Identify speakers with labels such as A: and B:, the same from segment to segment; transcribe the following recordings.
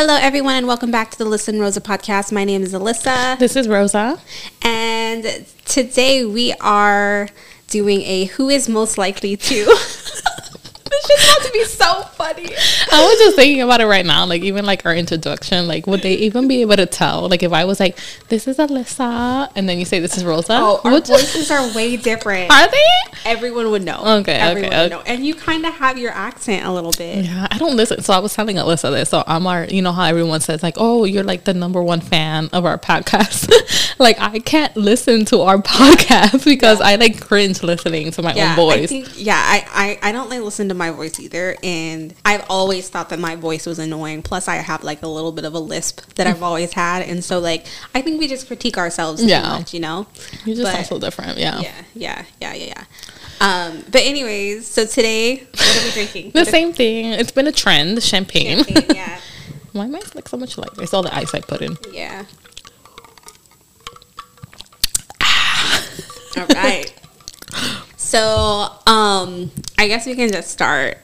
A: Hello, everyone, and welcome back to the Lyss and Rosa podcast. My name is Alyssa,
B: This is Rosa.
A: and today we are doing a Who is Most Likely to. is about to be so funny.
B: I was just thinking about it right now. Like even like our introduction, like would they even be able to tell? Like if I was like, "This is Alyssa," and then you say, "This is Rosa,"
A: Oh, our voices are way different.
B: are they?
A: Everyone would know.
B: Okay,
A: Everyone
B: okay,
A: would know. And you kind of have your accent a little bit.
B: Yeah, I don't listen. So I was telling Alyssa this. So I'm our, you know how everyone says like, "Oh, you're like the number one fan of our podcast." like I can't listen to our podcast because I like cringe listening to my
A: Yeah,
B: own voice.
A: I think, yeah, I, I, I don't like listen to my voice either, and I've always thought that my voice was annoying. Plus, I have like a little bit of a lisp that I've always had, and so like I think we just critique ourselves too
B: Yeah.
A: much, you know.
B: you're just
A: but-
B: also different. Yeah.
A: Yeah, yeah, yeah, yeah, yeah. Um, but anyways, so today, what are we drinking?
B: The
A: What
B: same thing. It's been a trend. Champagne.
A: champagne, yeah,
B: Why am I like so much lighter? It's all the ice I put in.
A: yeah. All right. So, um, I guess we can just start.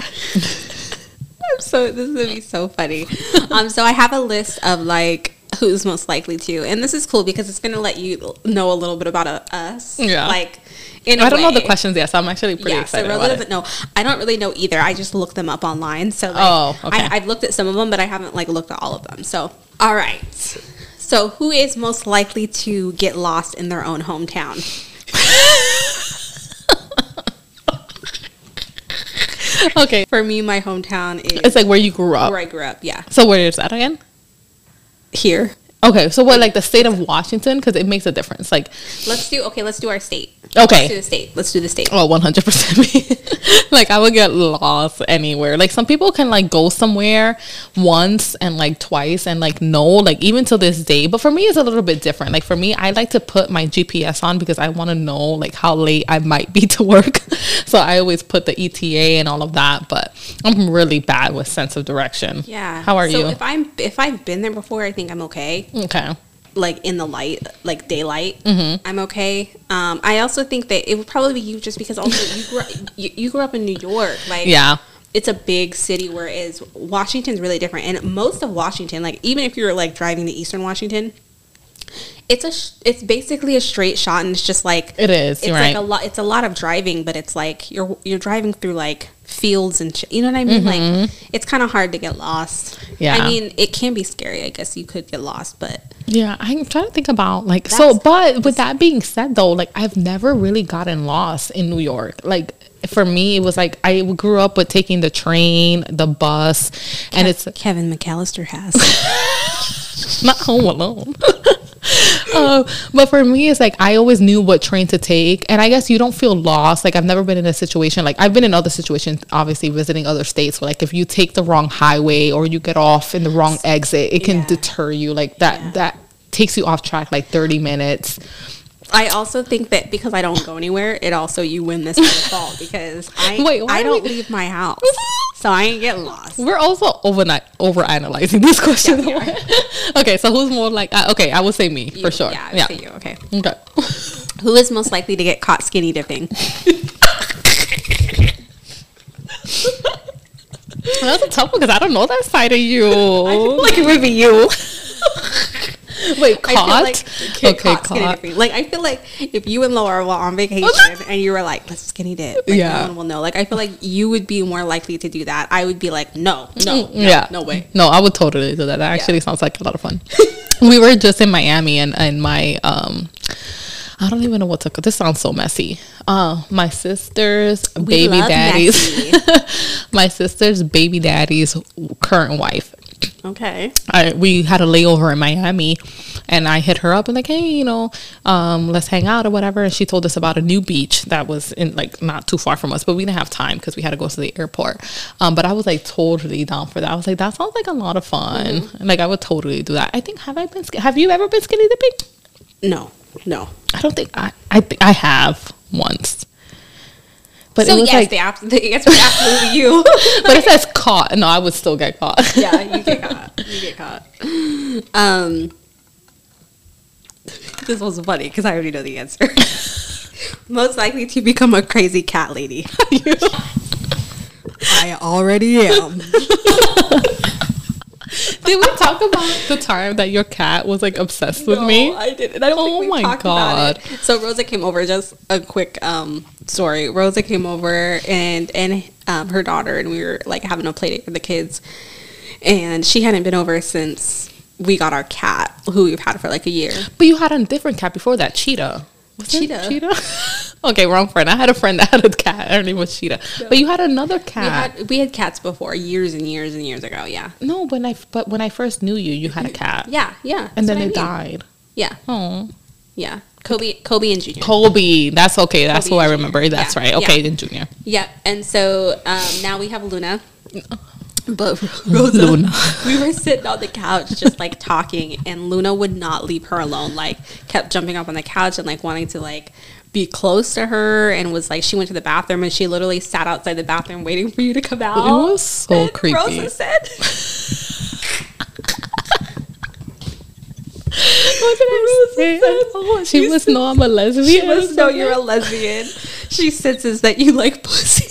A: I'm so this is gonna be so funny. Um, so I have a list of like who's most likely to, and this is cool because it's gonna let you know a little bit about uh, us.
B: Yeah.
A: Like, in
B: I don't know the questions yet, so I'm actually pretty
A: yeah,
B: excited
A: so
B: about it.
A: no, I don't really know either. I just looked them up online. So like,
B: Oh, okay.
A: I, I've looked at some of them, but I haven't like looked at all of them. So all right. So who is most likely to get lost in their own hometown?
B: okay,
A: For me, my hometown is
B: it's like where you grew up.
A: where I grew up. Yeah,
B: So where is that again?
A: here.
B: Okay, so what like the state of Washington because it makes a difference. Like,
A: Let's do okay. Let's do our state.
B: Okay.
A: Let's do the state. Let's do the state.
B: oh, one hundred percent. Like I would get lost anywhere. Like some people can like go somewhere once and like twice and like no, like even to this day. But for me, it's a little bit different. Like for me, I like to put my GPS on because I want to know like how late I might be to work. so I always put the ETA and all of that. But I'm really bad with sense of direction.
A: Yeah.
B: How are you?
A: so
B: you?
A: if I'm if I've been there before, I think I'm okay.
B: Okay.
A: Like in the light, like daylight,
B: Mm-hmm.
A: I'm okay. Um, I also think that it would probably be you just because also you grew up, you, you grew up in New York, like
B: Yeah.
A: it's a big city whereas washington's really different and most of washington like even if you're like driving to eastern washington it's a sh- it's basically a straight shot and it's just like
B: It is,
A: it's
B: you're
A: like a lot it's a lot of driving but it's like you're you're driving through like fields and sh- you know what i mean like it's kind of hard to get lost
B: Mm-hmm. Yeah.
A: i mean it can be scary i guess you could get lost but
B: Yeah, I'm trying to think about like so. But with that being said, though, like I've never really gotten lost in New York. Like for me, it was like I grew up with taking the train, the bus, and it's
A: Kevin McCallister has
B: not Home Alone. uh, but for me, it's like I always knew what train to take, and I guess you don't feel lost. Like I've never been in a situation like I've been in other situations, obviously visiting other states. Where like if you take the wrong highway or you get off in the wrong exit, it can
A: Yeah.
B: deter you. Like that
A: Yeah.
B: that takes you off track like thirty minutes.
A: I also think that because I don't go anywhere, it also you win this by default because I
B: Wait,
A: I don't
B: we-
A: leave my house, so I ain't get lost.
B: We're also overnight over analyzing this question.
A: are.
B: okay, so who's more like? Uh, okay, I would say me for sure.
A: Yeah,
B: Yeah.
A: I you. Okay.
B: Okay.
A: Who is most likely to get caught skinny dipping?
B: That's a tough one because I don't know that side of you.
A: like it would be you.
B: Wait,
A: I feel
B: caught?
A: like
B: okay,
A: caught skinny
B: caught.
A: dipping. Like I feel like if you and Laura were on vacation and you were like, "Let's skinny dip," like,
B: Yeah.
A: no one will know. Like I feel like you would be more likely to do that. I would be like, "No, no, no
B: yeah.
A: no way."
B: No, I would totally do that. That actually
A: Yeah.
B: sounds like a lot of fun. we were just in Miami and, and my um I don't even know what to call. this sounds so messy. Uh my sister's baby
A: love
B: daddy's my sister's baby daddy's current wife.
A: Okay.
B: I, we had a layover in Miami and I hit her up and like, hey, you know, um, let's hang out or whatever. And she told us about a new beach that was in like not too far from us, but we didn't have time because we had to go to the airport. Um, but I was like totally down for that. I was like, that sounds like a lot of fun.
A: Mm-hmm.
B: Like I would totally do that. I think have I been? Have you ever been skinny dipping?
A: No, no.
B: I don't think I. I think I have once. But
A: so
B: it was
A: yes,
B: like,
A: the, abs- the answer is absolutely you.
B: but if it says caught. No, I would still get caught.
A: yeah, you get caught. You get caught. Um, this was funny because I already know the answer. Most likely to become a crazy cat lady. I already am.
B: Did we talk about the time that your cat was like obsessed with
A: No,
B: me?
A: I didn't. I don't
B: Oh
A: think we
B: my
A: talked about it.
B: God.
A: So Rosa came over. Just a quick um, story. Rosa came over and and um, her daughter, and we were like having a play date for the kids. And she hadn't been over since we got our cat, who we've had for like a year.
B: But you had a different cat before that, Cheetah. Was
A: Cheetah.
B: Cheetah. okay, wrong friend. I had a friend that had a cat. Her name was Cheetah. But you had another
A: We
B: cat.
A: had we had cats before, years and years and years ago. Yeah,
B: no, when I but when I first knew you, you had a cat.
A: yeah, yeah.
B: And then it
A: mean.
B: died.
A: Yeah,
B: Oh.
A: yeah. Kobe, Kobe and Junior.
B: Colby. That's okay. That's
A: Colby
B: who I remember. That's
A: Yeah,
B: right. Okay,
A: yeah.
B: then Junior.
A: Yeah, and so um, now we have Luna. But Rosa,
B: Luna.
A: we were sitting on the couch just like talking, and Luna would not leave her alone. Like, kept jumping up on the couch and like wanting to like be close to her, and was like, she went to the bathroom and she literally sat outside the bathroom waiting for you to come out.
B: It was so
A: And
B: creepy.
A: Rosa said,
B: What did I say?
A: Oh,
B: she
A: you
B: must know I'm a lesbian.
A: "She must know you're a lesbian." She senses that you like pussy.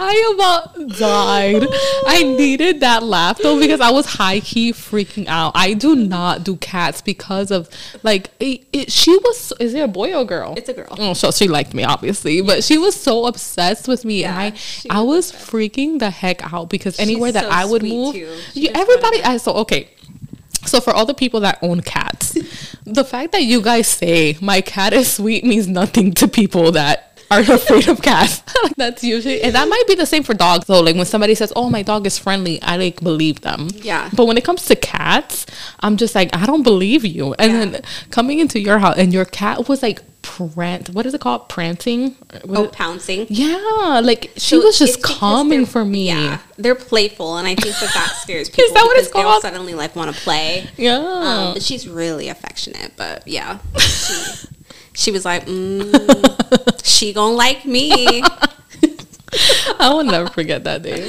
B: I about died. I needed that laugh though because I was high key freaking out. I do not do cats because of like it, it, she was. Is it a boy or a girl?
A: It's a girl.
B: Oh, so she liked me obviously, but she was so obsessed with me,
A: Yeah,
B: and
A: she
B: I
A: was
B: was freaking the heck out because anywhere that
A: so
B: I would move, you, everybody. I so okay. So for all the people that own cats, the fact that you guys say my cat is sweet means nothing to people that are afraid of cats. That's usually and that might be the same for dogs though. Like when somebody says, "Oh, my dog is friendly," I like believe them.
A: Yeah.
B: But when it comes to cats, I'm just like, I don't believe you. And
A: Yeah.
B: then coming into your house and your cat was like prant. What is it called? Prancing. What
A: Oh,
B: is-
A: pouncing.
B: yeah, like she
A: So
B: was just coming for me.
A: Yeah, they're playful, and I think that that scares people.
B: that what it's
A: because they'll
B: called?
A: Suddenly, like want to play.
B: Yeah.
A: Um, she's really affectionate, but yeah, she, she was like, mm, she gonna like me.
B: I will never forget that day.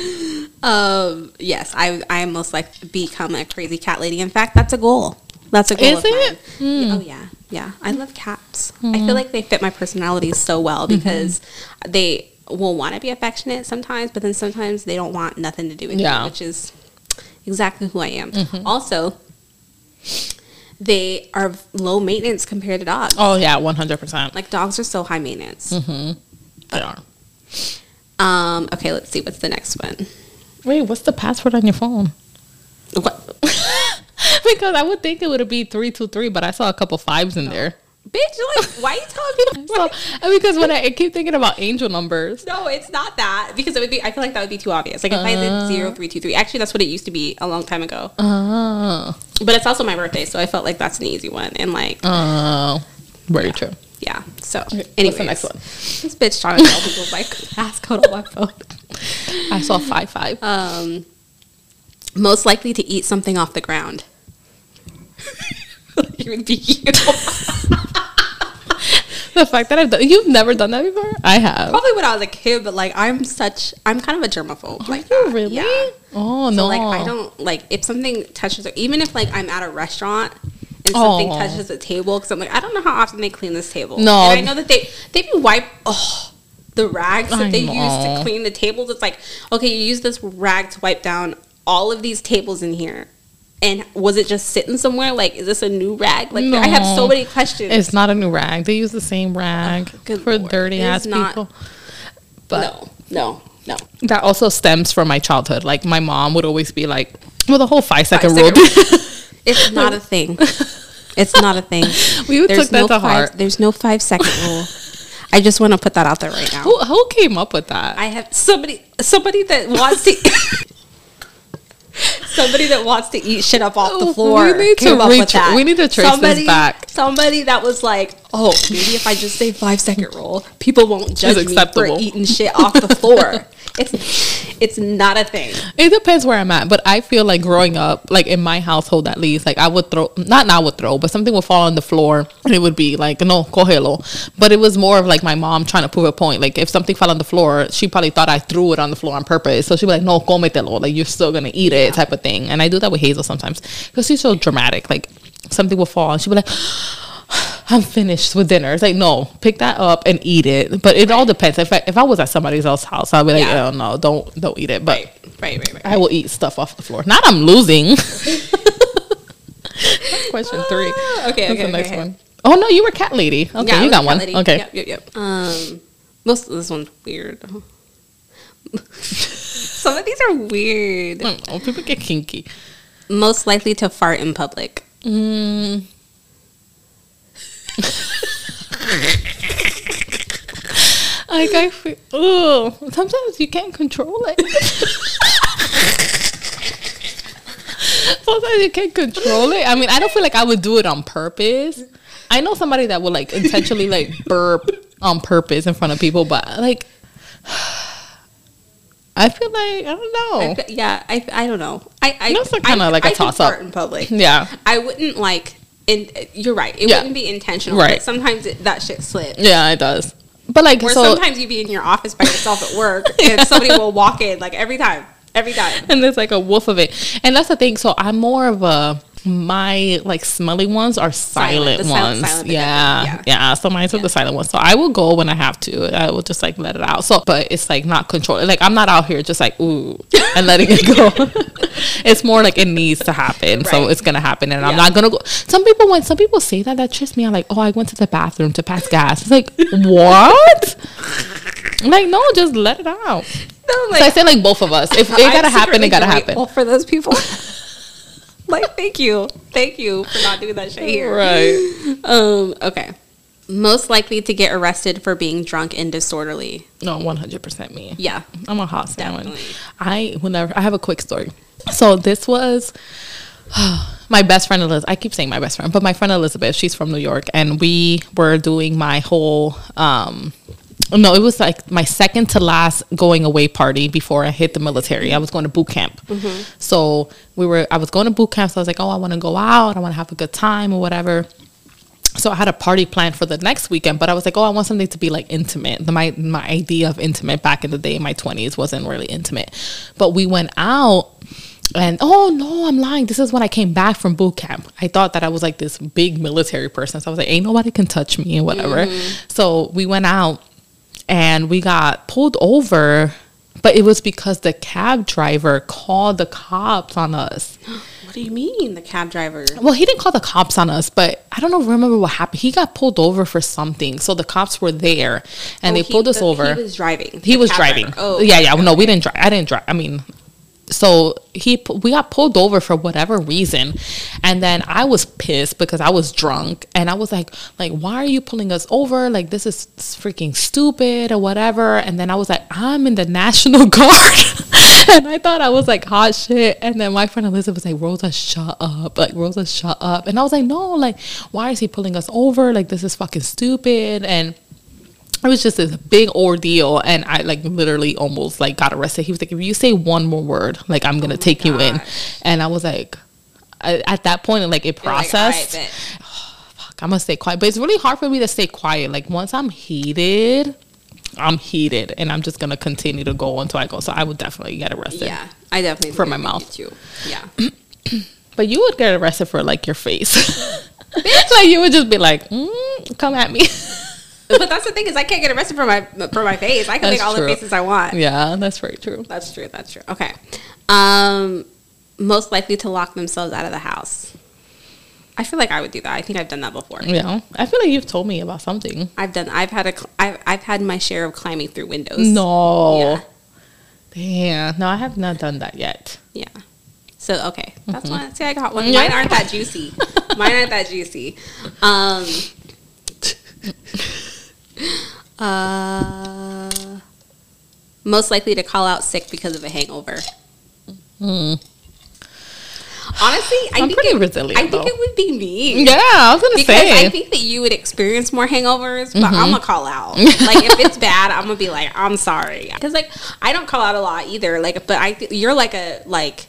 A: Um, yes, I I most like become a crazy cat lady. In fact, that's a goal. That's a goal.
B: Is it? Hmm.
A: Yeah, oh yeah, yeah. I love cats. I feel like they fit my personality so well because they will want to be affectionate sometimes, but then sometimes they don't want nothing to do with
B: Yeah. Mm-hmm.
A: you, which is exactly who I am. Also, they are low maintenance compared to dogs.
B: Oh yeah, one hundred percent.
A: Like dogs are so high maintenance.
B: They are.
A: Um, okay, let's see. What's the next one?
B: Wait, what's the password on your phone?
A: What?
B: because I would think it would be three two three, but I saw a couple fives in there.
A: Bitch, like, why are you telling me?
B: So, because when I, I keep thinking about angel numbers,
A: No, it's not that because it would be. I feel like that would be too obvious. Like if I did zero three two three. Actually, that's what it used to be a long time ago.
B: oh,
A: But it's also my birthday, so I felt like that's an easy one. And like,
B: oh, very true.
A: yeah. So,
B: What's
A: anyways,
B: the next one?
A: This bitch trying to tell people my passcode on my phone.
B: I saw five five.
A: Um, most likely to eat something off the ground. it would be you.
B: The fact that I've done, you've never done that before. I have.
A: Probably when I was a kid, but like I'm such, I'm kind of a germaphobe. like
B: you
A: that.
B: really?
A: Yeah.
B: Oh
A: So
B: no!
A: like I don't like if something touches, or even if like I'm at a restaurant and something
B: Oh.
A: touches the table, because I'm like I don't know how often they clean this table.
B: No.
A: and I know that they they be wipe oh the rags that
B: I
A: they use to clean the tables. It's like okay, you use this rag to wipe down all of these tables in here. And was it just sitting somewhere? Like, is this a new rag? Like, I have so many questions.
B: It's not a new rag. They use the same rag oh,
A: good
B: for
A: Lord.
B: dirty ass
A: not-
B: people. But
A: no, no, no.
B: that also stems from my childhood. Like my mom would always be like, "Well, the whole five second rule."
A: It's not a thing. It's not a thing.
B: We took that
A: no
B: to
A: five,
B: heart.
A: There's no five second rule. I just want to put that out there right now.
B: who, who came up with that?
A: I have somebody somebody that wants to somebody that wants to eat shit up off
B: Oh,
A: the floor.
B: we need to
A: came up with
B: reach-
A: that.
B: we need to trace this
A: somebody,
B: back.
A: Somebody that was like, oh, maybe if I just say five second rule, people won't judge me for eating shit off the floor. it's it's not a thing.
B: It depends where I'm at, but I feel like growing up, like in my household at least, like I would throw, not not would throw, but something would fall on the floor and it would be like, no, cogelo. But it was more of like my mom trying to prove a point. Like if something fell on the floor, she probably thought I threw it on the floor on purpose. So she'd be like, no, cometelo, like you're still gonna eat it, type of thing. And I do that with Hazel sometimes because she's so dramatic. Like something will fall and she'd be like, I'm finished with dinner. It's like, no, pick that up and eat it. But it all depends. If I, if I was at somebody else's house, I'd be like,
A: Yeah.
B: oh no, don't don't eat it. But
A: Right, right, right, right.
B: I will eat stuff off the floor. Not I'm losing. Question three.
A: Ah, okay,
B: What's
A: okay,
B: the next
A: okay.
B: one? Oh no, you were cat lady. Okay,
A: Yeah,
B: you got one.
A: lady.
B: Okay.
A: Yep, yep, yep. Um, most of this one's weird. Some of these are weird.
B: Oh, people get kinky.
A: Most likely to fart in public.
B: Mm. I feel, oh, sometimes you can't control it. sometimes you can't control it. I mean, I don't feel like I would do it on purpose. I know somebody that would like intentionally like burp on purpose in front of people, but like, I feel like I don't
A: I
B: know.
A: fe- yeah, I, I don't know. I, I
B: That's like kinda like a
A: I could
B: toss-up.
A: in public.
B: Yeah.
A: I wouldn't like. In, you're right. It
B: Yeah.
A: wouldn't be intentional.
B: Right.
A: But sometimes it, that shit slips.
B: Yeah, it does. But like,
A: Or
B: so
A: sometimes you be in your office by yourself at work and somebody will walk in like every time. Every time.
B: and there's like a wolf of it. And that's the thing. So I'm more of a my like smelly ones are silent,
A: Silent.
B: Ones.
A: silent,
B: yeah,
A: good
B: yeah, So mine's are the silent ones. So I will go when I have to. I will just like let it out. So, but it's like not controlled. Like I'm not out here just like ooh and letting it go. it's more like it needs to happen. So it's gonna happen, and I'm not gonna go. Some people when some people say that that trips me. I'm like, oh, I went to the bathroom to pass gas. It's like what? Like no, just let it out.
A: No,
B: so I say like both of us. If it gotta happen, it gotta happen.
A: for those people. like, thank you, thank you for not doing that shit here.
B: Right.
A: Um. Okay. Most likely to get arrested for being drunk and disorderly.
B: No, one hundred percent me.
A: Yeah.
B: I'm a hot sandwich. I whenever I have a quick story. So this was my best friend Elizabeth. I keep saying my best friend, but my friend Elizabeth. She's from New York, and we were doing my whole. um no, it was like my second to last going away party before I hit the military. I was going to boot camp. Mm-hmm. So we were, I was going to boot camp. So I was like, oh, I want to go out. I want to have a good time or whatever so I had a party planned for the next weekend, but I was like, oh, I want something to be like intimate. The, my my idea of intimate back in the day in my twenties wasn't really intimate, but we went out. And oh no, I'm lying. This is when I came back from boot camp. I thought that I was like this big military person. So I was like, ain't nobody can touch me and whatever. Mm-hmm. So we went out and we got pulled over, but it was because the cab driver called the cops on us.
A: What do you mean, the cab driver?
B: Well, he didn't call the cops on us, but I don't know. Remember what happened? He got pulled over for something, so the cops were there and
A: Oh,
B: they
A: he-
B: pulled us
A: the-
B: over.
A: He was driving.
B: He was driving.
A: driver. Oh,
B: yeah, yeah.
A: okay,
B: No, we didn't drive. I didn't drive. I mean, so he we got pulled over for whatever reason, and then I was pissed because I was drunk, and I was like, like, why are you pulling us over? Like, this is freaking stupid or whatever. And then I was like, I'm in the National Guard. And I thought I was like hot shit. And then my friend Elizabeth was like, Rosa, shut up. Like, Rosa, shut up. And I was like, no, like, why is he pulling us over? Like, this is fucking stupid. And it was just this big ordeal and i like literally almost like got arrested. He was like if you say one more word like i'm gonna take you in. and i was like I, at that point like it
A: You're like, right,
B: processed. fuck, i'm gonna stay quiet. But it's really hard for me to stay quiet. Like once i'm heated i'm heated and i'm just gonna continue to go until i go. So i would definitely get arrested
A: Yeah, I definitely
B: For my mouth.
A: too. Yeah.
B: but you would get arrested for like your face. Like you would just be like mm, come at me
A: but that's the thing is I can't get arrested for my for my face. I can
B: That's
A: make all
B: true.
A: the faces I want.
B: yeah that's very true
A: That's true. That's true. Okay. Um, most likely to lock themselves out of the house. I feel like I would do that. I think I've done that before.
B: yeah i feel like you've told me about something
A: I've done. I've had a. I've, I've had my share of climbing through windows.
B: No.
A: Yeah.
B: Damn. No, I have not done that yet.
A: Yeah. So okay, that's
B: Mm-hmm.
A: one. See, I got one.
B: Yeah.
A: Mine aren't that juicy. Mine aren't that juicy. Um. Uh. Most likely to call out sick because of a hangover. Honestly, I
B: Hmm. I'm
A: think
B: pretty
A: it,
B: resilient,
A: I think it would be me.
B: Yeah, I was gonna
A: Because
B: say. Mm-hmm.
A: I think that you would experience more hangovers, but I'm gonna call out. like if it's bad, I'm gonna be like, I'm sorry. Because like I don't call out a lot either. Like, but I th- you're like a like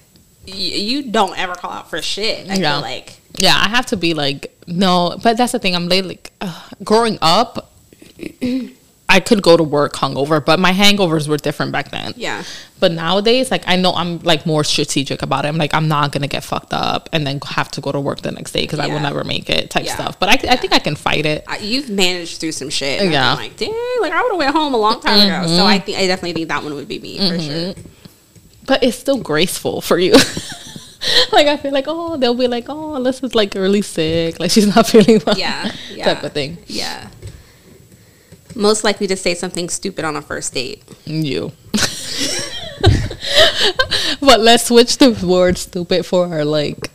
A: y- you don't ever call out for shit. I
B: Yeah.
A: feel like
B: yeah, I have to be like no, but that's the thing. I'm late, like uh, growing up. I could go to work hungover, but my hangovers were different back then.
A: Yeah.
B: But nowadays, like I know I'm like more strategic about it. I'm like I'm not gonna get fucked up and then have to go to work the next day because I will never make it type
A: Yeah.
B: stuff. But I, I think I can fight it.
A: I, you've managed through some shit.
B: Yeah.
A: I'm like, dang, like I would have went home a long time ago. So mm-hmm. I think I definitely think that one would be me for mm-hmm. sure.
B: But it's still graceful for you. like I feel like oh they'll be like oh Alyssa's like really sick like she's not feeling well
A: Yeah, yeah.
B: type of thing.
A: Yeah. Most likely to say something stupid on a first date.
B: You. but let's switch the word stupid for our like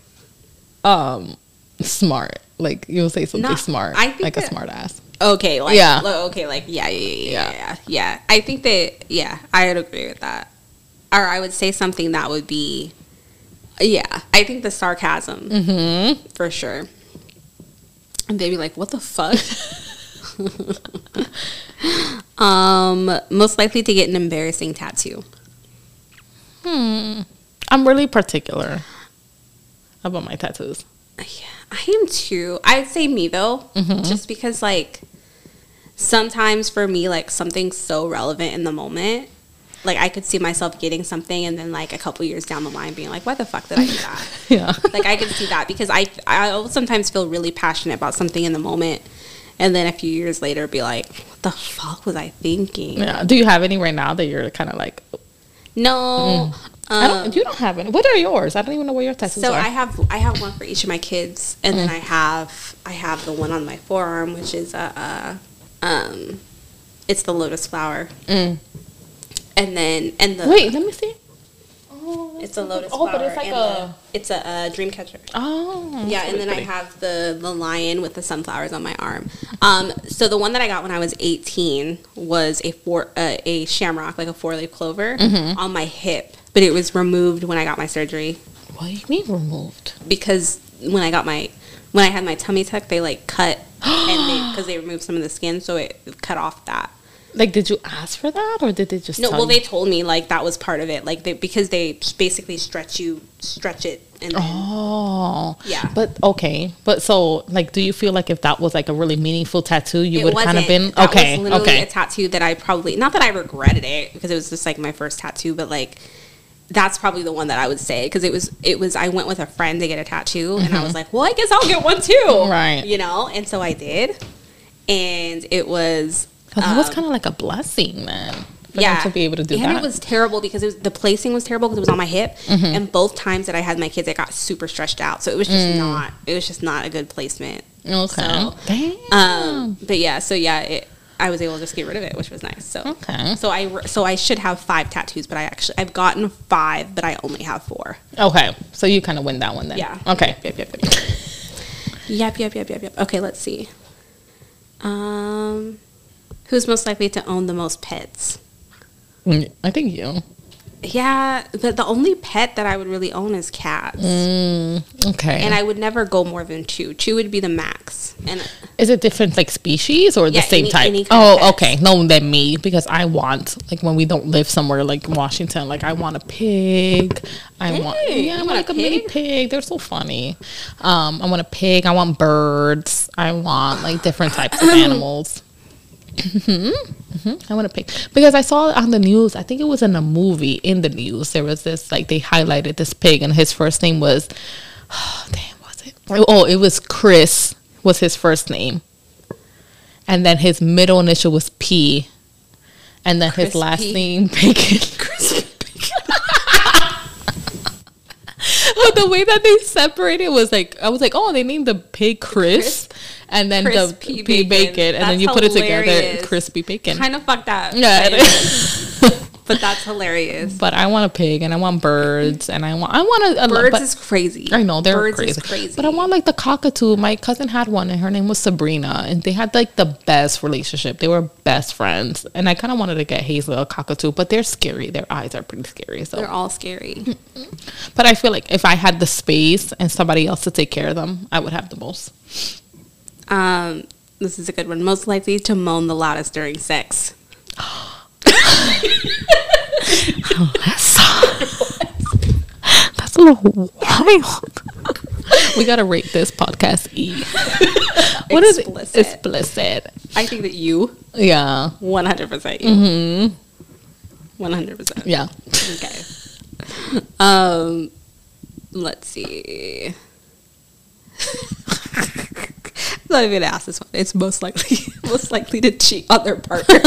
B: um smart. Like you'll say something
A: No,
B: smart.
A: I think
B: like a smart ass.
A: Okay, like
B: Yeah.
A: okay, like yeah, yeah, yeah, yeah,
B: Yeah.
A: yeah, yeah. I think that yeah, I would agree with that. Or I would say something that would be yeah, I think the sarcasm
B: Mm-hmm.
A: for sure. And they'd be like, "What the fuck?" um, most likely to get an embarrassing tattoo.
B: Hmm. I'm really particular about my tattoos.
A: Yeah, I am too. I'd say me though, just because like sometimes for me, like something's so relevant in the moment. Like I could see myself getting something, and then like a couple years down the line, being like, "Why the fuck did I do that?"
B: Yeah.
A: like I could see that because I I will sometimes feel really passionate about something in the moment, and then a few years later, be like, "What the fuck was I thinking?"
B: yeah. Do you have any right now that you're kind of like
A: No.
B: I
A: Um,
B: don't you don't have any. What are yours? I don't even know what your tattoos
A: So
B: are.
A: So I have I have one for each of my kids, and then I have I have the one on my forearm, which is a, a um, it's the lotus flower,
B: Mm.
A: and then and the
B: Wait, let me see. Oh,
A: it's a lotus
B: Oh,
A: flower.
B: but it's like a
A: the, it's a, a dream catcher.
B: oh
A: Yeah, and then
B: really
A: I have the the lion with the sunflowers on my arm. Um, so the one that I got when I was 18 was a four uh, a shamrock, like a four leaf clover,
B: Mm-hmm.
A: on my hip, but it was removed when I got my surgery.
B: What do you mean removed?
A: because when I got my when I had my tummy tuck, they like cut and they because they removed some of the skin, so it cut off that.
B: Like, did you ask for that, or did they just
A: No, well,
B: you?
A: they told me like that was part of it, like they because they basically stretch you, stretch it, and then,
B: Oh,
A: Yeah.
B: But okay, but so like, do you feel like if that was like a really meaningful tattoo, you
A: it
B: would kind of been
A: that
B: okay?
A: Was literally
B: Okay,
A: a tattoo that I probably not that I regretted it because it was just like my first tattoo, but like. That's probably the one that I would say because it was it was I went with a friend to get a tattoo and I was like, well, I guess I'll get one too,
B: Mm-hmm. Right.
A: You know, and so I did, and it was
B: but that was
A: um,
B: kind of like a blessing, man. For
A: yeah,
B: to be able to do
A: and
B: that.
A: it was terrible because it was, the placing was terrible because it was on my hip,
B: Mm-hmm.
A: and both times that I had my kids, it got super stretched out. So it was just not. It was just not a good placement.
B: Mm. okay.
A: So,
B: Damn.
A: Um, but yeah, so yeah, it, I was able to just get rid of it, which was nice. So
B: Okay.
A: so I so I should have five tattoos, but I actually I've gotten five, but I only have four.
B: okay, so you kind of win that one then.
A: Yeah.
B: Okay.
A: Yep. Yep. Yep. Yep. yep. Yep. Yep. Yep. Yep. Okay. Let's see. Um, who's most likely to own the most pets?
B: Mm, I think you.
A: Yeah, but the only pet that I would really own is cats.
B: Mm, okay.
A: And I would never go more than two. Two would be the max. And
B: Is it different like species or
A: Yeah,
B: the same
A: any-
B: type?
A: any
B: oh, okay. No, than me because I want like when we don't live somewhere like Washington, like I want a pig. I want yeah, I want
A: want
B: like
A: a
B: a mini
A: pig?
B: pig. They're so funny. Um, I want a pig. I want birds. I want like different types of animals. Hmm hmm I want a pig because I saw it on the news. I think it was in a movie. In the news, there was this like they highlighted this pig, and his first name was, damn, was it? Oh, it was Chris. Was his first name, and then his middle initial was P, and then his last
A: Crispy.
B: name Bacon. but the way that they separated was like I was like, oh, they named the pig Chris,
A: Crisp.
B: And then
A: Crispy
B: the P
A: bacon.
B: bacon, and then
A: That's
B: you put it together, crispy bacon.
A: kind of fucked up.
B: Yeah, it
A: but, but that's hilarious.
B: but I want a pig, and I want birds, and I want I want a, a
A: Birds
B: but-
A: is crazy.
B: I know they're
A: Birds
B: crazy.
A: is crazy.
B: but I want like the cockatoo. My cousin had one, and her name was Sabrina, and they had like the best relationship. They were best friends, and I kind of wanted to get Hazel a cockatoo, but they're scary. Their eyes are pretty scary. So,
A: They're all scary.
B: but I feel like if I had the space and somebody else to take care of them, I would have the most.
A: Um, this is a good one. Most likely to moan the loudest during sex.
B: That's that's a little wild. we gotta rate this podcast E. What is it?
A: Explicit.
B: Explicit.
A: I think that you,
B: Yeah.
A: one hundred percent, you, one hundred percent.
B: Yeah.
A: Okay. Um, let's see. I'm not even gonna ask this one. It's most likely most likely to cheat on their partner.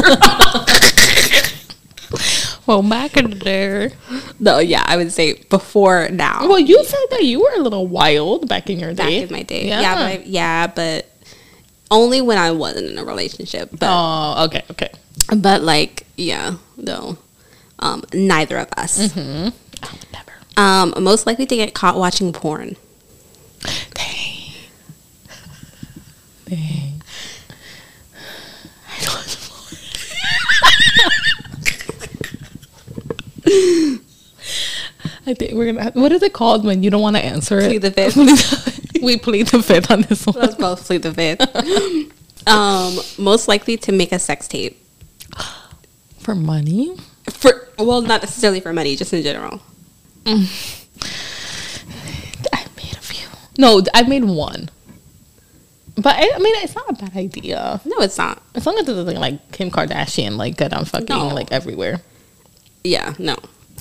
B: Well, back in there.
A: no, yeah, I would say before now.
B: Well, you said that you were a little wild back in your
A: back
B: day.
A: Back in my day.
B: Yeah.
A: Yeah, but I, yeah, but only when I wasn't in a relationship. But
B: oh, okay, okay.
A: but like yeah, no, um, neither of us.
B: Mm-hmm. I would never.
A: Um, most likely to get caught watching porn.
B: Dang. Dang. I don't I think we're gonna. What is it called when you don't want to answer it?
A: Plead the fifth.
B: we plead the fifth on this one.
A: Let's both plead the fifth. um, most likely to make a sex tape
B: For money?
A: for well, not necessarily for money, just in general.
B: I made a few. No, I made one. But I, I mean, it's not a bad idea.
A: No, it's not.
B: As long as it doesn't like Kim Kardashian, like get on fucking
A: No.
B: like everywhere.
A: Yeah, no.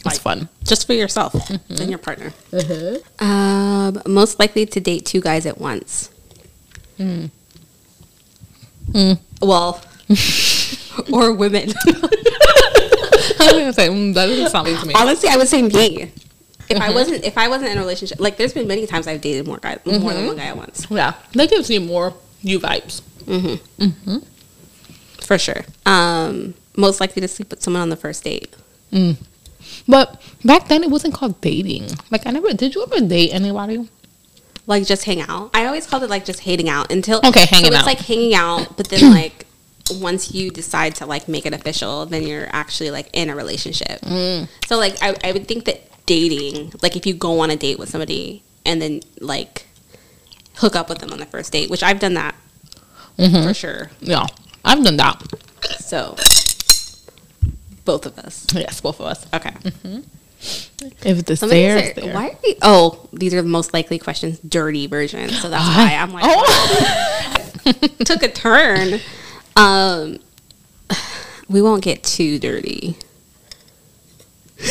B: It's fun.
A: Just for yourself and your partner. Um, most likely to date two guys at once.
B: Mm.
A: Well, or women.
B: I was gonna say mm, that doesn't sound like to me.
A: Honestly, I would say me. If I wasn't, if I wasn't in a relationship, like there's been many times I've dated more guys, more than one guy at once,
B: Yeah, that gives me more you vibes.
A: for sure. Um, most likely to sleep with someone on the first date.
B: Mm. But back then it wasn't called dating. Like I never did. You ever date anybody?
A: like just hang out. I always called it like just hanging out until
B: Okay, hanging
A: so
B: out.
A: It's like hanging out, but then like once you decide to like make it official, then you're actually like in a relationship.
B: Mm.
A: So like I, I would think that dating, like if you go on a date with somebody and then like hook up with them on the first date, which I've done that
B: Mm-hmm.
A: for sure.
B: Yeah, I've done that.
A: So both of us.
B: Yes, both of us.
A: Okay.
B: If the
A: Some of
B: stairs
A: are-
B: there.
A: why are we, oh, these are the most likely questions, dirty version. So that's why I'm like,
B: Oh.
A: took a turn. Um, we won't get too dirty.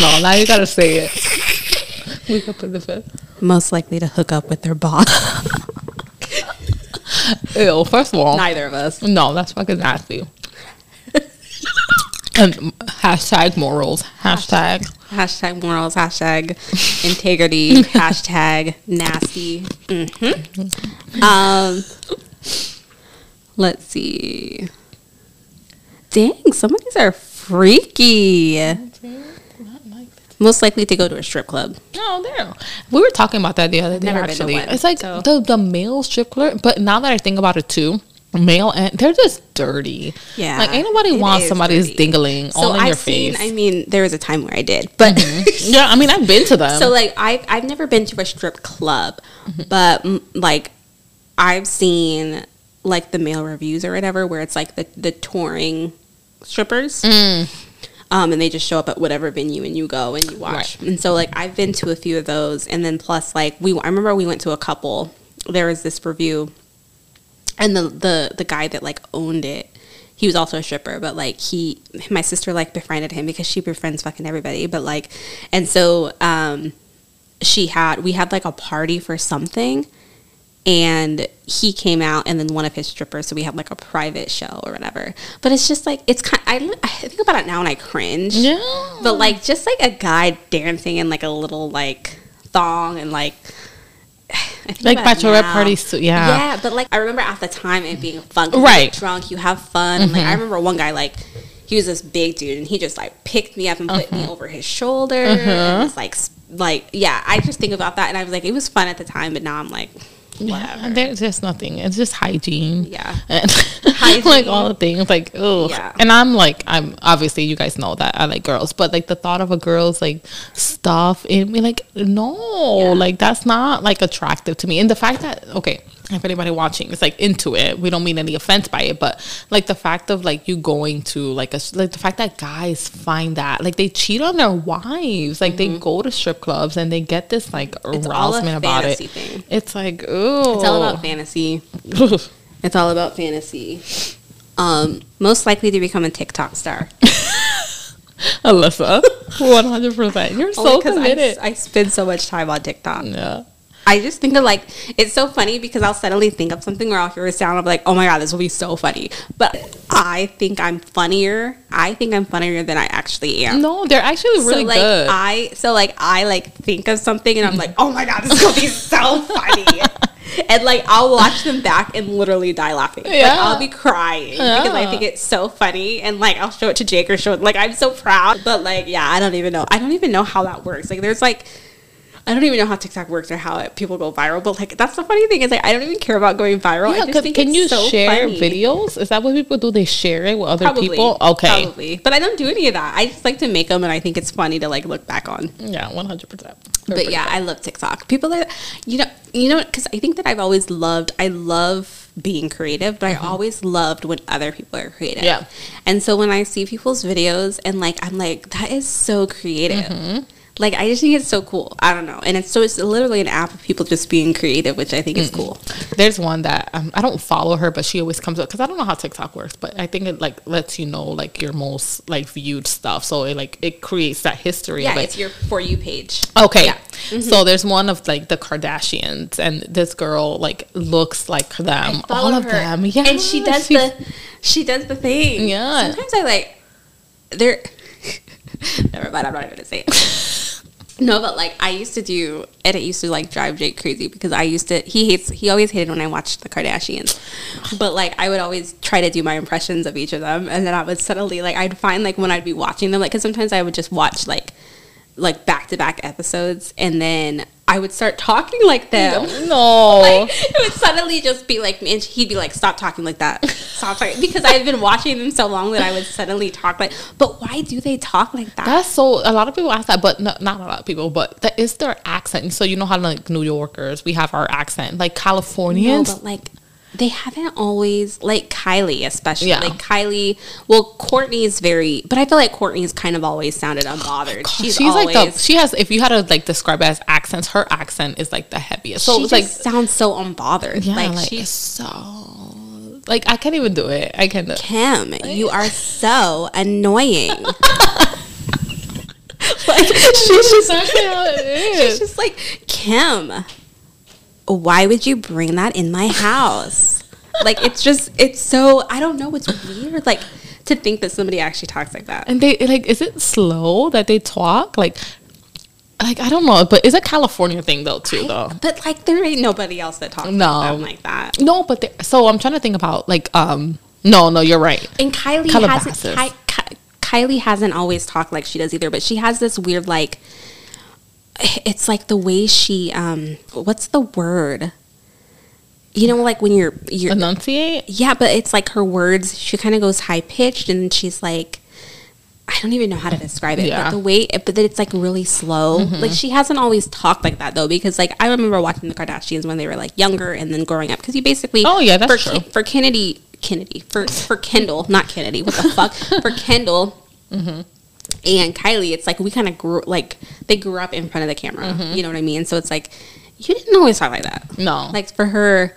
B: no, now you gotta say it. We could put the fifth.
A: Most likely to hook up with their boss.
B: Ew. First of all,
A: Neither of us.
B: no, that's fucking nasty. And hashtag morals. Hashtag.
A: Hashtag morals. Hashtag integrity. hashtag nasty. hmm Um, let's see. Dang, some of these are freaky. Most likely to go to a strip club.
B: No, there. We were talking about that the other day.
A: never been to
B: Actually,
A: one,
B: it's like
A: so-
B: the the male strip club. But now that I think about it too, male and they're just dirty.
A: Yeah,
B: like ain't nobody wants somebody's
A: dirty.
B: dingling
A: So
B: all in
A: I've
B: your
A: seen.
B: face. Mm-hmm.
A: I mean, there was a time where I did, but
B: yeah, I mean I've been to them.
A: so like I've I've never been to a strip club,
B: Mm-hmm.
A: but mm, like I've seen like the male reviews or whatever where it's like the the touring strippers.
B: Mm.
A: Um, and they just show up at whatever venue and you go and you watch. And so like I've been to a few of those and then plus like we I remember we went to a couple. There was this review and the the the guy that like owned it he was also a stripper but like he my sister like befriended him because she befriends fucking everybody but like and so um she had we had like a party for something and he came out and then one of his strippers so we had like a private show or whatever. But it's just like it's kind I, I think about it now and i cringe.
B: Yeah,
A: but like just like a guy dancing in like a little like thong and like
B: Like bachelorette
A: now.
B: parties too, yeah.
A: Yeah, but like I remember at the time it being fun.
B: Right.
A: drunk, you have fun. And like I mm-hmm. remember one guy like he was this big dude and he just like picked me up and put me mm-hmm. over his shoulder mm-hmm. and was like like yeah. I just think about that and I was like it was fun at the time, but now I'm like
B: yeah.
A: whatever.
B: There's just nothing. It's just hygiene.
A: Yeah.
B: and
A: Hygiene.
B: like all the things. Like oh,
A: Yeah.
B: and I'm like I'm obviously you guys know that I like girls, but like the thought of a girl's like stuff in me, like no,
A: Yeah.
B: like that's not like attractive to me. And the fact that okay, if anybody watching is like into it, we don't mean any offense by it, but like the fact of like you going to like a like the fact that guys find that like they cheat on their wives, like they go to strip clubs and they get this like
A: Mm-hmm. It's
B: arousement about it.
A: fantasy thing.
B: It's like ooh,
A: It's all about fantasy. It's all about fantasy. Um, most likely to become a TikTok star.
B: Alyssa, one hundred percent. You're so
A: Only 'cause
B: committed.
A: I, I spend so much time on TikTok.
B: yeah.
A: I just think of like it's so funny because I'll suddenly think of something or I'll hear a sound. I'll like, "Oh my god, this will be so funny." But I think I'm funnier. I think I'm funnier than I actually am.
B: No, they're actually really
A: so like
B: good.
A: I so like I like think of something and I'm like, "Oh my god, this is gonna be so funny." And like I'll watch them back and literally die laughing. Like
B: Yeah.
A: I'll be crying because I think it's so funny and like I'll show it to Jake or show it like I'm so proud. But like yeah, I don't even know. I don't even know how that works. Like there's like I don't even know how TikTok works or how it, people go viral. But like that's the funny thing is like I don't even care about going viral. I
B: yeah,
A: just
B: 'cause
A: think
B: can you
A: so
B: share
A: funny.
B: videos? Is that what people do? They share it with other
A: Probably,
B: people. Okay.
A: probably. But I don't do any of that. I just like to make them, and I think it's funny to like look back on.
B: Yeah, one hundred percent.
A: But yeah, I love TikTok. People are, you know, you know, because I think that I've always loved. I love being creative, but I mm-hmm. always loved when other people are creative.
B: Yeah.
A: And so when I see people's videos and like I'm like, that is so creative. Mm-hmm. Like I just think it's so cool. I don't know, and it's so it's literally an app of people just being creative, which I think is cool.
B: There's one that um, I don't follow her, but she always comes up because I don't know how TikTok works, but I think it like lets you know like your most like viewed stuff. So it like it creates that history.
A: Yeah,
B: of it.
A: it's your for you page.
B: Okay.
A: Yeah. Mm-hmm.
B: So there's one of like the Kardashians and this girl like looks like them. All of
A: her.
B: them. Yeah.
A: and she does
B: she's-
A: the she does the thing.
B: Yeah.
A: Sometimes I like there. Never mind. I'm not even gonna say it. no, but like I used to do, and it used to like drive Jake crazy because I used to. He hates. He always hated when I watched the Kardashians, but like I would always try to do my impressions of each of them, and then I would suddenly like I'd find like when I'd be watching them, like because sometimes I would just watch like like back to back episodes, and then I would start talking like them.
B: No.
A: Like, it would suddenly just be like, me, and he'd be like, "Stop talking like that, stop talking," because I've been watching them so long that I would suddenly talk like. But why do they talk like that?
B: That's so. A lot of people ask that, but no, not a lot of people. But that is their accent. So you know how like New Yorkers, we have our accent. Like
A: no,
B: Californians,
A: but like they haven't always like Kylie, especially
B: Yeah.
A: like Kylie. Well, Kourtney's very, but I feel like Kourtney's kind of always sounded unbothered. Oh she's,
B: she's,
A: always,
B: like the. She has. If you had to like describe it as accents, her accent is like the heaviest. So
A: she
B: it's
A: just
B: like
A: sounds so unbothered.
B: yeah,
A: like,
B: like,
A: she's
B: so. Like I can't even do it. I can't. Do
A: Kim, you are so annoying. like
B: She's
A: she's
B: exactly how it
A: She's just like, Kim, why would you bring that in my house? like, it's just, it's so, I don't know, it's weird. Like, to think that somebody actually talks like that.
B: And they like, is it slow that they talk? Like, like I don't know, but it's a California thing though too, though.
A: But, like, there ain't nobody else that talks
B: No.
A: like, like that.
B: No, but they- so I'm trying to think about like, um, no, no, you're right.
A: And Kylie
B: Calabasas.
A: hasn't, Ky- Ky- Kylie hasn't always talked like she does either, but she has this weird, like, it's like the way she, um, what's the word? You know, like when you're, you're,
B: Enunciate.
A: Yeah, but it's like her words. She kind of goes high pitched, and she's like, I don't even know how to describe it.
B: Yeah. Mm-hmm.
A: But the way, but it's like really slow. Like she hasn't always talked like that though, because like I remember watching the Kardashians when they were like younger and then growing up. Because you basically,
B: Oh, yeah, that's
A: for
B: true.
A: for Kennedy, Kennedy for for Kendall, not Kennedy. What the fuck for Kendall.
B: Mm-hmm.
A: And Kylie, it's like we kind of grew like they grew up in front of the camera.
B: Mm-hmm.
A: You know what I mean? So it's like you didn't always talk like that.
B: No,
A: Like for her,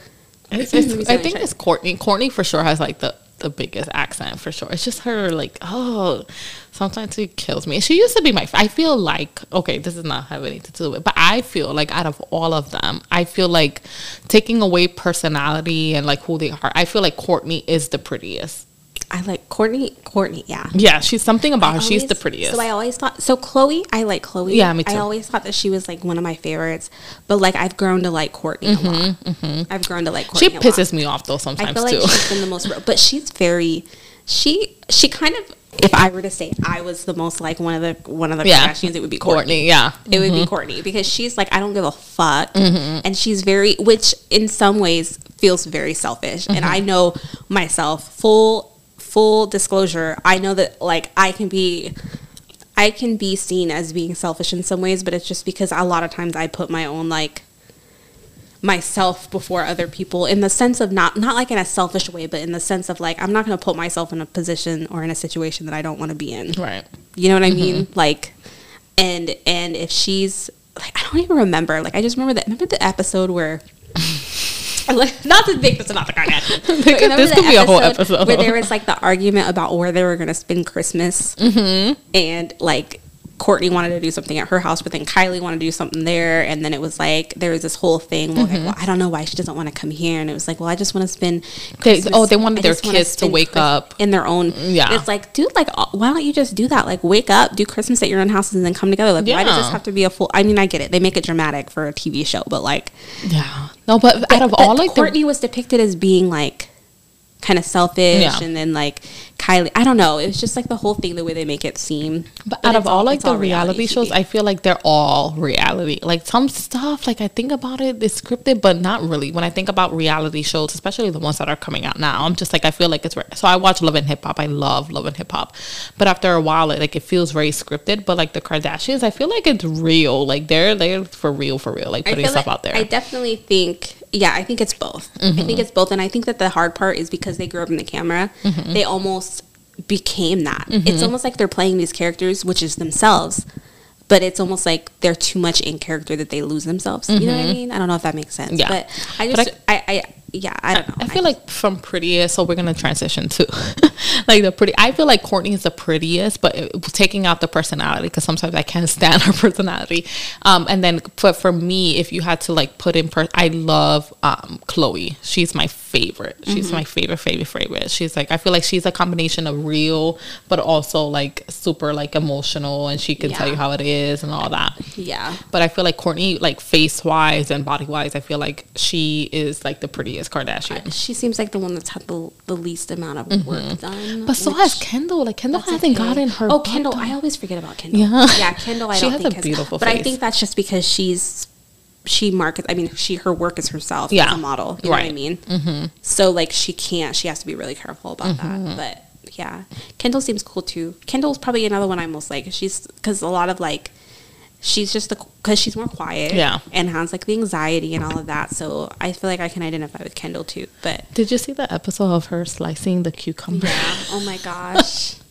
B: It's- it's- I think it's Kourtney. Kourtney for sure has like the the biggest accent for sure. It's just her like oh, sometimes it kills me. She used to be my. I feel like okay, this is not have anything to do with, it, but I feel like out of all of them, I feel like taking away personality and like who they are. I feel like Kourtney is the prettiest.
A: I like Kourtney. Kourtney, yeah.
B: Yeah, she's something about her.
A: I
B: She's the prettiest.
A: So I always thought so. Khloé, I like Khloé.
B: Yeah, me too.
A: I always thought that she was like one of my favorites, but like I've grown to like Kourtney a lot. I've grown to like
B: Mm-hmm, she
A: Kourtney. a lot.
B: pisses me off though sometimes I
A: feel like
B: too.
A: she's been the most, but she's very. She she kind of. If I were to say I was the most like one of the one of the
B: yeah,
A: Kardashians, it would be Kourtney.
B: Kourtney. Yeah,
A: It would be
B: Mm-hmm.
A: Kourtney because she's like I don't give a fuck, and she's very, which in some ways feels very selfish. And
B: Mm-hmm.
A: I know myself. Full full disclosure, I know that like I can be, I can be seen as being selfish in some ways, but it's just because a lot of times I put my own like myself before other people in the sense of not not like in a selfish way, but in the sense of like I'm not going to put myself in a position or in a situation that I don't want to be in.
B: Right.
A: You know what I mm-hmm. mean? Like, and and if she's like, I don't even remember. Like, I just remember that. Remember the episode where. not to make this about the Kardashians.
B: this
A: the
B: could be a whole episode.
A: where there was like the argument about where they were going to spend Christmas,
B: Mm-hmm.
A: and like Kourtney wanted to do something at her house, but then Kylie wanted to do something there, and then it was like there was this whole thing. Where,
B: Mm-hmm.
A: like, well, I don't know why she doesn't want to come here, and it was like, well, I just want to spend.
B: They- oh, they
A: I
B: wanted their kids to wake up.
A: in their own.
B: Yeah.
A: it's like, dude, like, uh, why don't you just do that? Like, wake up, do Christmas at your own houses, and then come together. Like, why does this have to be a full? I mean, I get it; they make it dramatic for a TV show, but like,
B: Yeah. No, but out of all like
A: Kourtney was depicted as being like kind of selfish,
B: Yeah.
A: and then like Kylie. I don't know. It was just like the whole thing, the way they make it seem.
B: the but out of
A: it's
B: all like the reality, shows, I feel like they're all reality. Like some stuff, like I think about it, it's scripted, but not really. When I think about reality shows, especially the ones that are coming out now, I'm just like I feel like it's re- so. I watch Love and Hip Hop. I love Love and Hip Hop, but after a while, it, like it feels very scripted. But like the Kardashians, I feel like it's real. Like they're they're for real, for real. Like putting stuff
A: like-
B: out there.
A: I definitely think, yeah, I think it's both. I
B: Mm-hmm.
A: think it's both, and I think that the hard part is because they grew up in the camera,
B: Mm-hmm.
A: they almost became that. It's almost like they're playing these characters, which is themselves, but it's almost like they're too much in character that they lose themselves. You know what I mean? I don't know if that makes sense.
B: Mm-hmm. Yeah.
A: but I
B: But
A: just, I, I, yeah, I don't know.
B: I feel like from prettiest, so we're gonna transition to like the pretty. I feel like Kourtney is the prettiest, but it, taking out the personality because sometimes I can't stand her personality. Um, and then for for me, if you had to like put in, per- I love um Khloé. She's my favorite. She's my favorite, favorite, favorite. She's like I feel like she's a combination of real, but also like super like emotional, and she can tell you how it is and all that.
A: yeah.
B: But I feel like Kourtney, like face wise and body wise, I feel like she is like the prettiest Kardashian.
A: She seems like the one that's had the, the least amount of work done.
B: Mm-hmm. But so has Kendall. Like Kendall hasn't
A: okay.
B: gotten her.
A: Oh, Kendall!
B: done.
A: I always forget about Kendall.
B: Yeah.
A: yeah, Kendall. I
B: She
A: don't
B: has
A: think
B: a
A: has-
B: beautiful
A: but I think that's just because she's she markets. I mean, she her work is herself
B: Yeah.
A: as a model. You know what I mean? Mm-hmm. So like she can't. She has to be really careful about
B: Mm-hmm.
A: that. But yeah, Kendall seems cool too. Kendall's probably another one I most like. She's because a lot of like. She's just the because she's more quiet,
B: Yeah.
A: and has like the anxiety and all of that. So I feel like I can identify with Kendall too. But
B: Did you see the episode of her slicing the cucumber?
A: yeah, oh my gosh,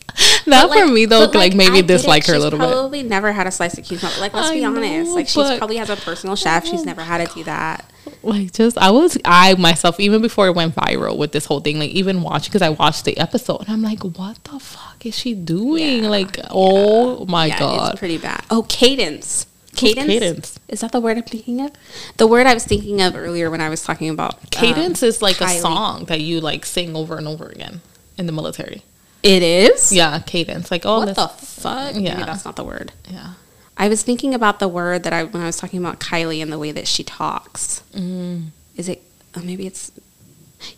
B: Not
A: But,
B: for me though.
A: but,
B: Like, maybe
A: I
B: dislike her a little bit.
A: Probably never had a slice of cucumber. Like, let's
B: I
A: be honest.
B: know,
A: Like, she's
B: but-
A: probably has a personal chef. She's never had to do that.
B: Like just I was I myself even before it went viral with this whole thing. Like even watching because I watched the episode and I'm like, what the fuck is she doing?
A: Yeah,
B: like oh my
A: yeah,
B: god.
A: it's pretty bad. Oh, cadence. Cadence.
B: cadence?
A: Is that the word I'm thinking of? The word I was thinking of earlier when I was talking about um,
B: Cadence is like a song that you like sing over and over again in the military.
A: It is.
B: Yeah, cadence. Like oh,
A: What the fuck?
B: Yeah.
A: Maybe that's not the word.
B: yeah.
A: I was thinking about the word that I when I was talking about Kylie and the way that she talks.
B: Mm.
A: Is it? Oh, maybe it's.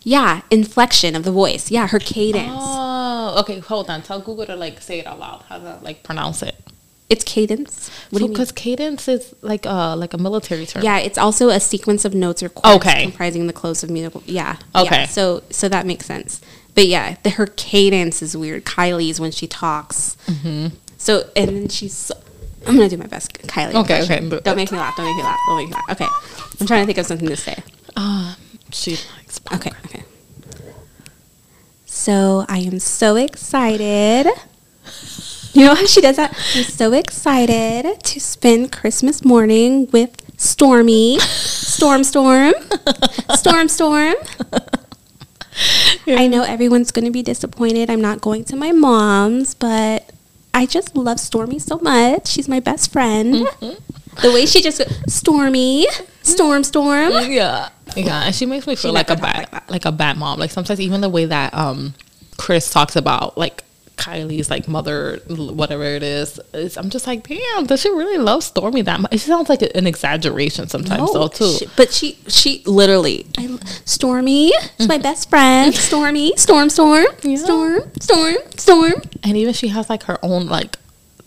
A: Yeah, inflection of the voice. Yeah, her cadence.
B: Oh, okay. Hold on. Tell Google to like say it out loud. How to like pronounce it.
A: It's cadence. What mean?
B: Because cadence is like uh like a military term.
A: Yeah, it's also a sequence of notes or chords
B: Okay.
A: comprising the close of musical. Yeah.
B: Okay.
A: Yeah, so so that makes sense. But yeah, the, her cadence is weird. Kylie's when she talks. Mm-hmm. So and then she's. So, I'm gonna do my best, Kylie.
B: Okay, okay.
A: Don't make me laugh. Don't make me laugh. Don't make me laugh. Okay. I'm trying to think of something to say.
B: Uh, she likes.
A: Okay. Okay. So I am so excited. You know how she does that? I'm so excited to spend Christmas morning with Stormi. Storm, storm. Storm, storm. I know everyone's going to be disappointed. I'm not going to my mom's, but I just love Stormi so much. She's my best friend. The way she just Stormi, storm, storm.
B: Yeah, yeah, and she makes me feel
A: She
B: like a bad,
A: like
B: like a bad mom. Like sometimes even the way that um Kris talks about like Kylie's like mother, whatever it is, I'm just like, damn, does she really love Stormi that much? It sounds like an exaggeration sometimes, though too.
A: she- but she, she literally, I, Stormi is my best friend. Stormi, storm, storm,
B: Yeah.
A: storm, storm, storm.
B: and even she has like her own like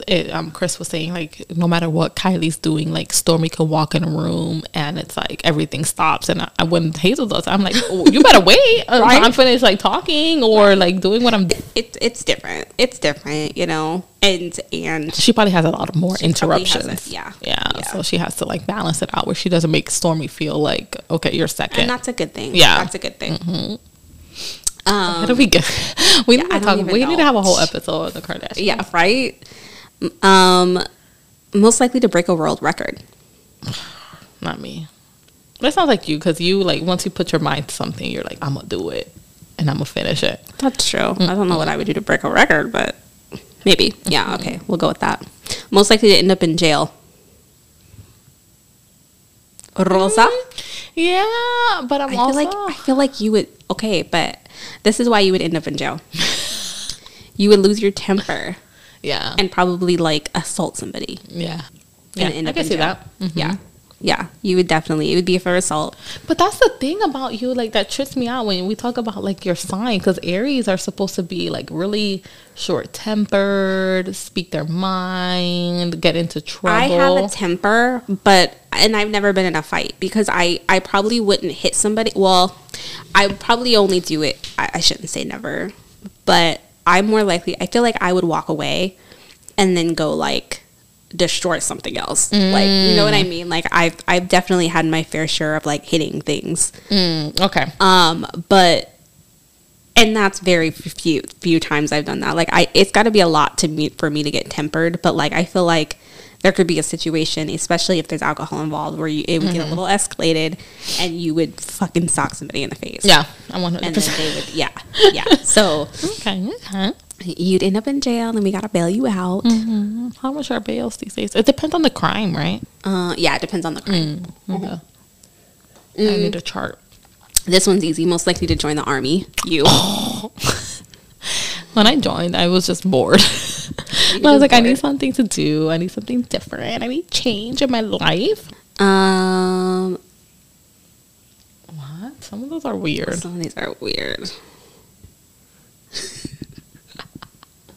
B: it, um, Kris was saying like no matter what Kylie's doing, like Stormi can walk in a room and it's like everything stops. And I, when Hazel does, I'm like, oh, you better wait
A: Right.
B: I'm finished like talking or like doing what I'm.
A: It, it's different. It's different, you know. And and
B: She probably has a lot of more
A: She probably has
B: interruptions.
A: it, yeah.
B: yeah,
A: Yeah.
B: So she has to like balance it out where she doesn't make Stormi feel like okay, you're second.
A: and that's a good thing.
B: Yeah.
A: that's a good thing.
B: How do we get? We need to talk. We need to have a whole episode of the Kardashians.
A: Yeah, right. Um, most likely to break a world record.
B: not me. That sounds like you because you like once you put your mind to something, you're like, I'm gonna do it and I'm gonna finish it.
A: That's true. Mm. I don't know what I would do to break a record, but maybe. Yeah, mm-hmm. okay, we'll go with that. Most likely to end up in jail. Rosa. Mm-hmm.
B: Yeah, but I'm
A: I feel
B: also
A: like I feel like you would. Okay, but this is why you would end up in jail. you would lose your temper
B: yeah,
A: and probably like assault somebody
B: yeah, yeah. I can see
A: jail.
B: that. Mhm.
A: Yeah, yeah. You would definitely. It would be for assault.
B: But that's the thing about you, like that trips me out when we talk about like your sign, because Aries are supposed to be like really short tempered, speak their mind, get into trouble.
A: I have a temper, but and I've never been in a fight because I I probably wouldn't hit somebody. Well, I probably only do it. I, I shouldn't say never, but I'm more likely. I feel like I would walk away and then go like destroy something else. Like you know what I mean? Like I've I've definitely had my fair share of like hitting things.
B: Mm, okay.
A: Um, but and that's very few few times I've done that. Like I, it's got to be a lot to me for me to get tempered. But like I feel like there could be a situation, especially if there's alcohol involved, where you it would get a mm-hmm. little escalated, and you would fucking sock somebody in the face.
B: Yeah, I'm 100.
A: and then they would, yeah, yeah. So
B: Okay. Okay.
A: you'd end up in jail, and then we gotta bail you out. Mm-hmm.
B: How much are bails these days? It depends on the crime, right?
A: Uh, yeah, it depends on the crime.
B: Mm, okay. Mm-hmm. I mm. need a chart.
A: This one's easy. Most likely to join the army. You.
B: When I joined, I was just bored. I was like, I need something to do. I need something different. I need change in my life.
A: Um,
B: What? Some of those are weird.
A: Some of these are weird.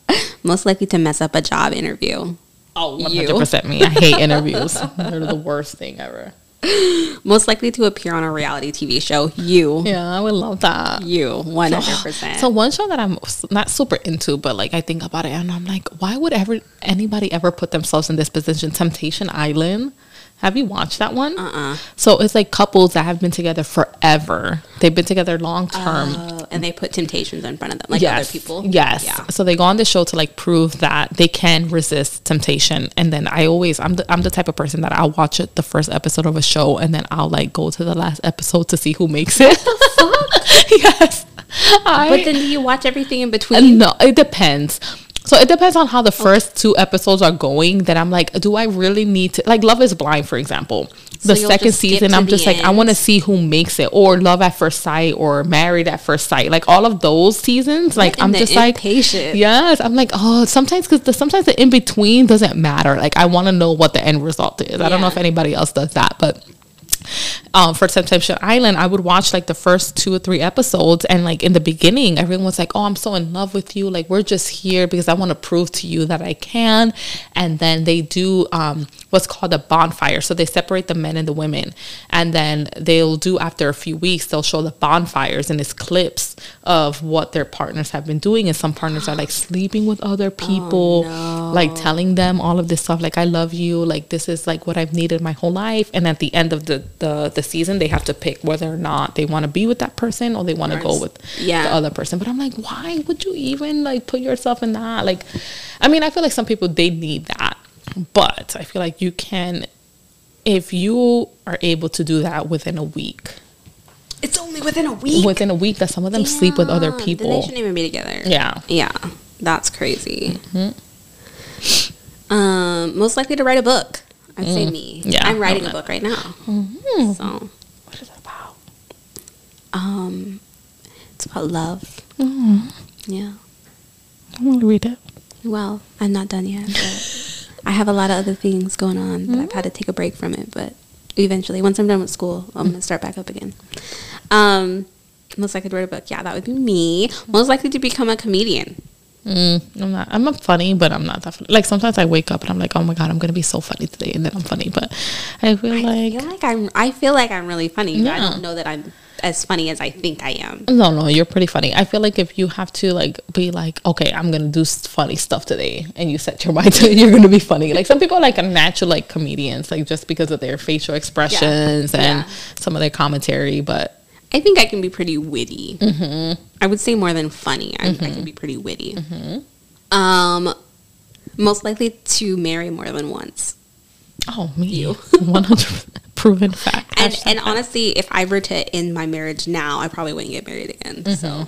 A: Most likely to mess up a job interview.
B: Oh,
A: You.
B: 100% me. I hate interviews. They're the worst thing ever.
A: Most likely to appear on a reality TV show. You.
B: Yeah, I would love that.
A: You. 100%.
B: So one show that I'm not super into, but like I think about it and I'm like, why would ever anybody ever put themselves in this position? Temptation Island. Have you watched that one?
A: uh-uh.
B: So it's like couples that have been together forever. They've been together long term.
A: Oh, and they put temptations in front of them, like other people.
B: Yes.
A: Yeah.
B: So they go on the show to like prove that they can resist temptation. And then I always I'm the I'm the type of person that I'll watch it the first episode of a show and then I'll like go to the last episode to see who makes it. yes. I,
A: But then do you watch everything in between?
B: no, it depends. So it depends on how the first two episodes are going. That I'm like, do I really need to like Love Is Blind, for example?
A: So
B: The second season, I'm just like, I want to see who makes it, or Love at First Sight, or Married at First Sight. Like all of those seasons, like I'm just like,
A: impatient.
B: yes, I'm like, oh, sometimes because the, sometimes the in between doesn't matter. Like I want to know what the end result is. I don't know if anybody else does that, but um, for Temptation Island, I would watch like the first two or three episodes, and like in the beginning, everyone was like, "Oh, I'm so in love with you. Like we're just here because I want to prove to you that I can." And then they do um, what's called a bonfire. So they separate the men and the women, and then they'll do after a few weeks, they'll show the bonfires and it's clips of what their partners have been doing, and some partners are like sleeping with other people, like telling them all of this stuff, like "I love you," like this is like what I've needed my whole life. And at the end of the the, the season, they have to pick whether or not they want to be with that person or they want to go with
A: Yeah.
B: the other person. But I'm like, why would you even like put yourself in that? Like, I mean, I feel like some people they need that, but I feel like you can, if you are able to do that within a week.
A: It's only within a week.
B: Within a week, that some of them sleep with other
A: Damn, Then
B: people.
A: they shouldn't even be together.
B: Yeah.
A: Yeah. That's crazy. Um, most likely to write a book. I'd say me.
B: Yeah,
A: I'm writing a book right now.
B: Mm-hmm.
A: So,
B: What is it about?
A: um, it's about love.
B: Mm-hmm.
A: Yeah.
B: I want to read it.
A: Well, I'm not done yet. But I have a lot of other things going on that I've had to take a break from it. But eventually, once I'm done with school, I'm gonna start back up again. Um, most likely to write a book. Yeah, that would be me. Most likely to become a comedian.
B: Mm, I'm not. I'm not funny, but I'm not that funny. Like sometimes I wake up and I'm like, oh my god, I'm gonna be so funny today, and then I'm funny. But I feel
A: I
B: like
A: feel like I'm. I feel like I'm really funny. But I don't know that I'm as funny as I think I am.
B: no, no, you're pretty funny. I feel like if you have to like be like, okay, I'm gonna do funny stuff today, and you set your mind to it, you're gonna be funny. Like some people are like a natural like comedians, like just because of their facial expressions and
A: Yeah.
B: some of their commentary. But
A: I think I can be pretty witty.
B: Mm-hmm.
A: I would say more than funny. I, I can be pretty witty. Um, most likely to marry more than once.
B: oh, me, one hundred proven fact.
A: And, and
B: fact.
A: honestly, if I were to end my marriage now, I probably wouldn't get married again.
B: Mm-hmm.
A: So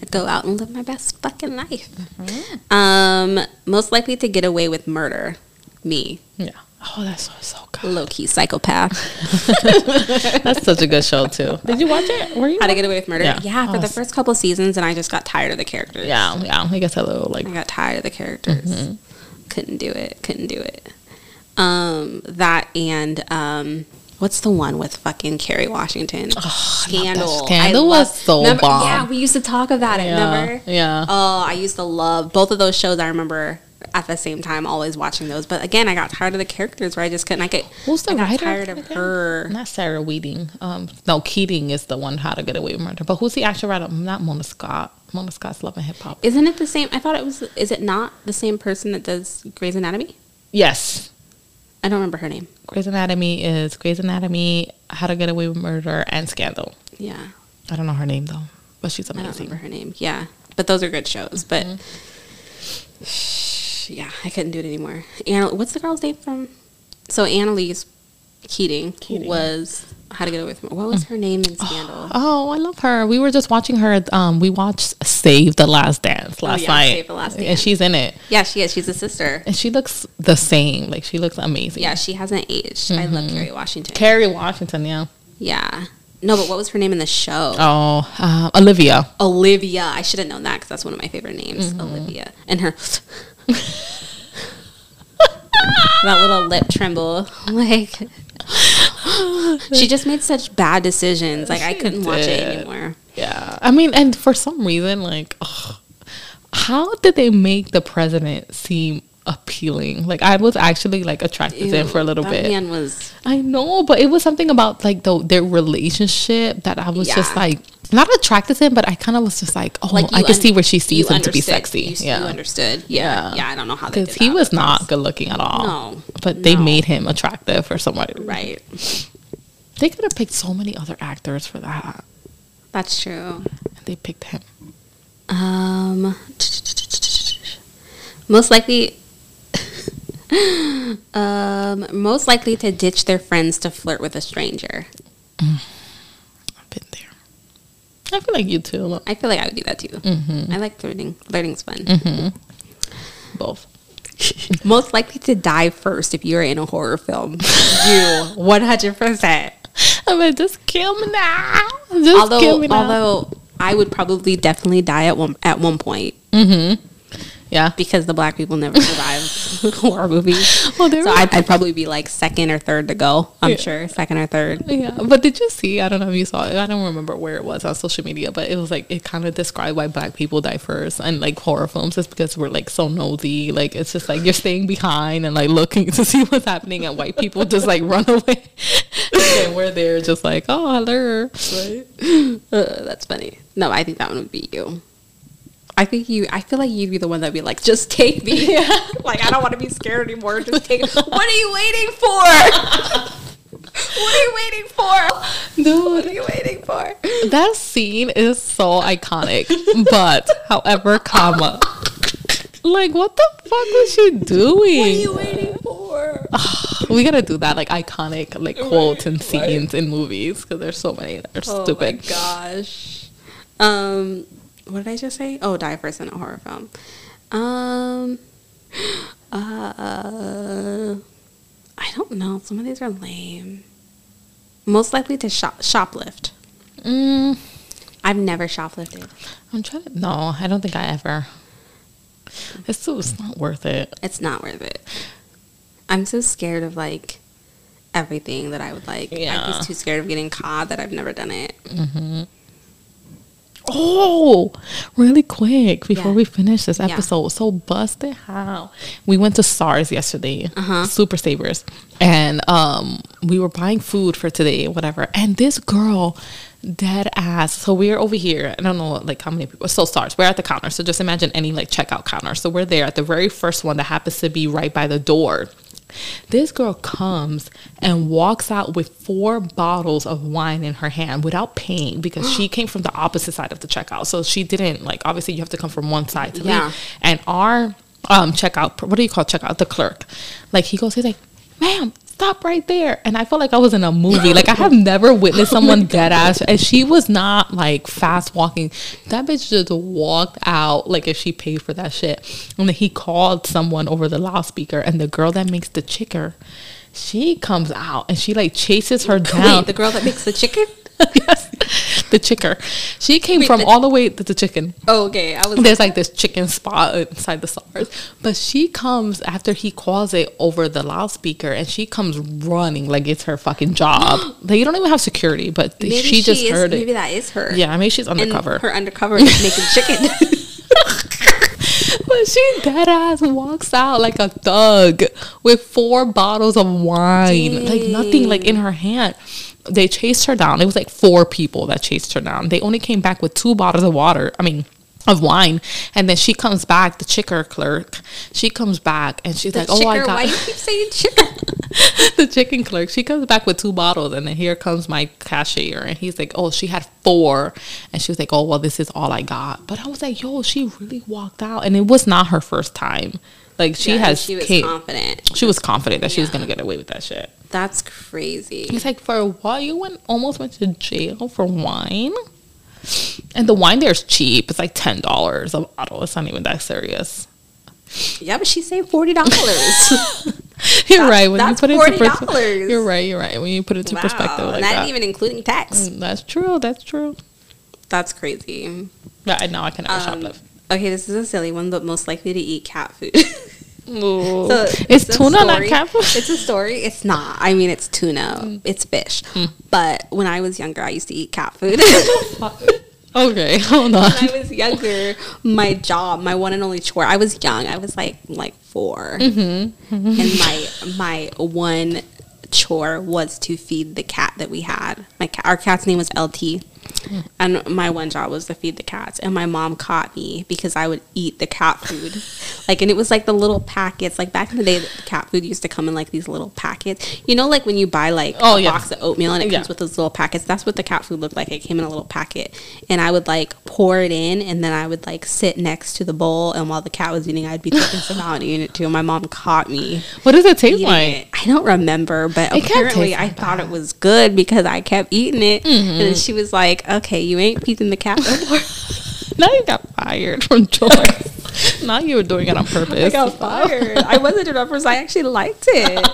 A: I'd go out and live my best fucking life.
B: Mm-hmm.
A: Um, most likely to get away with murder. Me,
B: yeah. Oh, that's so, so good.
A: low key psychopath.
B: That's such a good show too. Did you watch it? Were you?
A: How to get away with murder?
B: Yeah.
A: Yeah, for
B: Oh,
A: the first couple seasons, and I just got tired of the characters.
B: Yeah, yeah. I guess a little like
A: I got tired of the characters.
B: Mm-hmm.
A: Couldn't do it. Couldn't do it. Um, that and um, what's the one with fucking Kerry Washington? Scandal.
B: Scandal
A: I
B: was
A: love-
B: so
A: remember-
B: bomb.
A: Yeah, we used to talk about it.
B: Yeah,
A: Remember?
B: yeah.
A: Oh, I used to love both of those shows. I remember at the same time always watching those. But again, I got tired of the characters where I just couldn't. I get.
B: Who's the
A: I got
B: writer
A: tired of
B: again?
A: her.
B: Not Sarah Weeding. Um, no, Keating is the one. How to Get Away with Murder. But who's the actual writer? Not Mona Scott. Mona Scott's Love and Hip Hop.
A: Isn't it the same? I thought it was. Is it not the same person that does Grey's Anatomy?
B: Yes,
A: I don't remember her name.
B: Grey's Anatomy is Grey's Anatomy, How to Get Away with Murder, and Scandal.
A: Yeah.
B: I don't know her name though, but she's amazing.
A: I don't remember her name. Yeah, but those are good shows. But
B: Mm-hmm.
A: Yeah, I couldn't do it anymore. And what's the girl's name from? So Annalise Keating,
B: Keating.
A: was How to Get Away with Murder. What was her name in Scandal?
B: Oh, I love her. We were just watching her. Um, we watched Save the Last Dance last
A: Oh, yeah,
B: night,
A: Save the Last Dance, and
B: she's in it,
A: Yeah, she is. She's a sister.
B: and she looks the same. Like she looks amazing.
A: Yeah, she hasn't aged. I love Kerry Washington.
B: Kerry Washington. Yeah.
A: yeah. No, but what was her name in the show?
B: Oh, uh, Olivia.
A: Olivia. I should have known that because that's one of my favorite names.
B: Mm-hmm.
A: Olivia. And her. that little lip tremble. Like. she just made such bad decisions. Like, I couldn't watch it anymore.
B: Yeah. I mean, and for some reason, like, ugh, how did they make the president seem appealing? Like, I was actually like attracted to him for a little bit.
A: man was.
B: I know, but it was something about like the their relationship that I was just like not attracted to him, but I kind of was just like, oh,
A: Like
B: I could
A: un-
B: see where she sees him to be sexy.
A: You,
B: yeah,
A: you understood. Yeah. Yeah, I don't know how they
B: because he was not good looking at all.
A: No,
B: but they made him attractive for somebody.
A: Right.
B: They could have picked so many other actors for that.
A: That's true.
B: They picked him.
A: Um, most likely, um, most likely to ditch their friends to flirt with a stranger.
B: I've been there. I feel like you too.
A: I feel like I would do that too.
B: Mm-hmm.
A: I like flirting. Flirting's fun.
B: Both.
A: most likely to die first if you're in a horror film. you, one hundred percent.
B: I mean, just kill me now. Just kill
A: Although,
B: me now.
A: although I would probably definitely die at one at one point
B: yeah.
A: because the black people never survive horror movies.
B: Well, there
A: so I'd, I'd probably be like second or third to go. I'm
B: Yeah.
A: sure second or third.
B: Yeah, but did you see? I don't know if you saw it. I don't remember where it was on social media, but it was like it kind of described why black people die first and like horror films is because we're like so nosy. Like it's just like you're staying behind and like looking to see what's happening, and white people just like run away, and we're there just like oh hello. Right?
A: Uh, that's funny. No, I think that one would be you. I think you. I feel like you'd be the one that'd be like, "Just take me." like I don't want to be scared anymore. Just take. what are you waiting for? what are you waiting for?
B: Dude,
A: What are you waiting for?
B: that scene is so iconic. But however, comma. Like what the fuck was she doing?
A: What are you waiting for?
B: we gotta do that like iconic like quotes and
A: right.
B: scenes in movies because there's so many that are
A: Oh
B: stupid.
A: my gosh. Um, what did I just say? Oh, die first in a horror film. Um, uh, I don't know. Some of these are lame. Most likely to shop shoplift.
B: Mm,
A: I've never shoplifted.
B: I'm trying to. No, I don't think I ever. It's so it's not worth it.
A: It's not worth it. I'm so scared of like everything that I would like.
B: Yeah.
A: I'm just too scared of getting caught that I've never done it.
B: Oh, really quick before
A: Yeah.
B: we finish this
A: Yeah.
B: episode. So busted how we went to Saar's yesterday,
A: Uh-huh.
B: Super Savers, and um, we were buying food for today, whatever. And this girl, dead ass. So we're over here. I don't know like how many people. So Saar's, we're at the counter. So just imagine any like checkout counter. So we're there at the very first one that happens to be right by the door. This girl comes and walks out with four bottles of wine in her hand without paying because she came from the opposite side of the checkout. So she didn't like obviously you have to come from one side to
A: Yeah.
B: leave. And our um checkout what do you call checkout? The clerk. Like he goes, he's like, ma'am, stop right there. And I felt like I was in a movie. Like I have never witnessed someone dead ass and she was not like fast walking. That bitch just walked out like if she paid for that shit. And then he called someone over the loudspeaker and the girl that makes the chicker, she comes out and she like chases her down.
A: Wait, the girl that makes the chicken?
B: yes. The chicker. She came
A: Wait,
B: from all the way to the chicken.
A: Oh, okay. I was
B: There's like this chicken spot inside the Saar's. But she comes after he calls it over the loudspeaker and she comes running like it's her fucking job. like you don't even have security, but
A: maybe
B: she just
A: is,
B: heard it.
A: Maybe that is her.
B: Yeah, I mean she's
A: And
B: undercover.
A: her undercover is making chicken.
B: but she dead ass walks out like a thug with four bottles of wine, like nothing like in her hand. They chased her down. It was like four people that chased her down. They only came back with two bottles of water. I mean, of wine, and then she comes back. The chicker clerk, she comes back and she's
A: The
B: like, "Oh, I
A: chicker,
B: got."
A: why you keep saying chicken?
B: the chicken clerk. She comes back with two bottles, and then here comes my cashier, and he's like, "Oh, she had four. and she was like, "Oh, well, this is all I got." But I was like, "Yo, she really walked out, and it was not her first time. Like she
A: Yeah,
B: has,
A: She was
B: came-
A: confident.
B: she was confident that she was gonna get away with that shit."
A: That's crazy.
B: He's like, "For what? You went almost went to jail for wine." And the wine there is cheap. It's like ten dollars a bottle. It's not even that serious.
A: Yeah, but she saved forty dollars.
B: You're
A: That's-
B: right. When you put it into
A: $40.
B: perspective, you're right. You're right. When you put it into perspective, like
A: not
B: that.
A: even including tax.
B: Mm, That's true. That's true.
A: That's crazy.
B: Yeah, I know I can never
A: Um,
B: shoplift.
A: okay, this is a silly one, but most likely to eat cat food.
B: Ooh.
A: So,
B: Is
A: it's
B: tuna not
A: story-
B: cat food?
A: It's a story. It's not. I mean, it's tuna.
B: Mm.
A: It's fish. But when I was younger, I used to eat cat food.
B: okay, hold on.
A: when I was younger, my job, my one and only chore. I was young. I was like like 4
B: Mm-hmm.
A: and my my one chore was to feed the cat that we had. My cat, our cat's name was LT, and my one job was to feed the cats. And my mom caught me because I would eat the cat food, like, and it was like the little packets. Like back in the day, the cat food used to come in like these little packets. You know, like when you buy like
B: Oh,
A: a
B: yeah.
A: box of oatmeal and it
B: Yeah.
A: comes with those little packets. That's what the cat food looked like. It came in a little packet, and I would like pour it in, and then I would like sit next to the bowl, and while the cat was eating, I'd be taking some out and eating it too. And my mom caught me
B: What does it taste like?
A: it. I don't remember, but
B: It
A: apparently I thought it was good because I kept eating it,
B: Mm-hmm.
A: and then she was like, "Okay, you ain't feeding the cat no more."
B: Now you got fired from Joy. now you were doing it on purpose.
A: I got fired. I wasn't doing it on purpose. I actually liked it.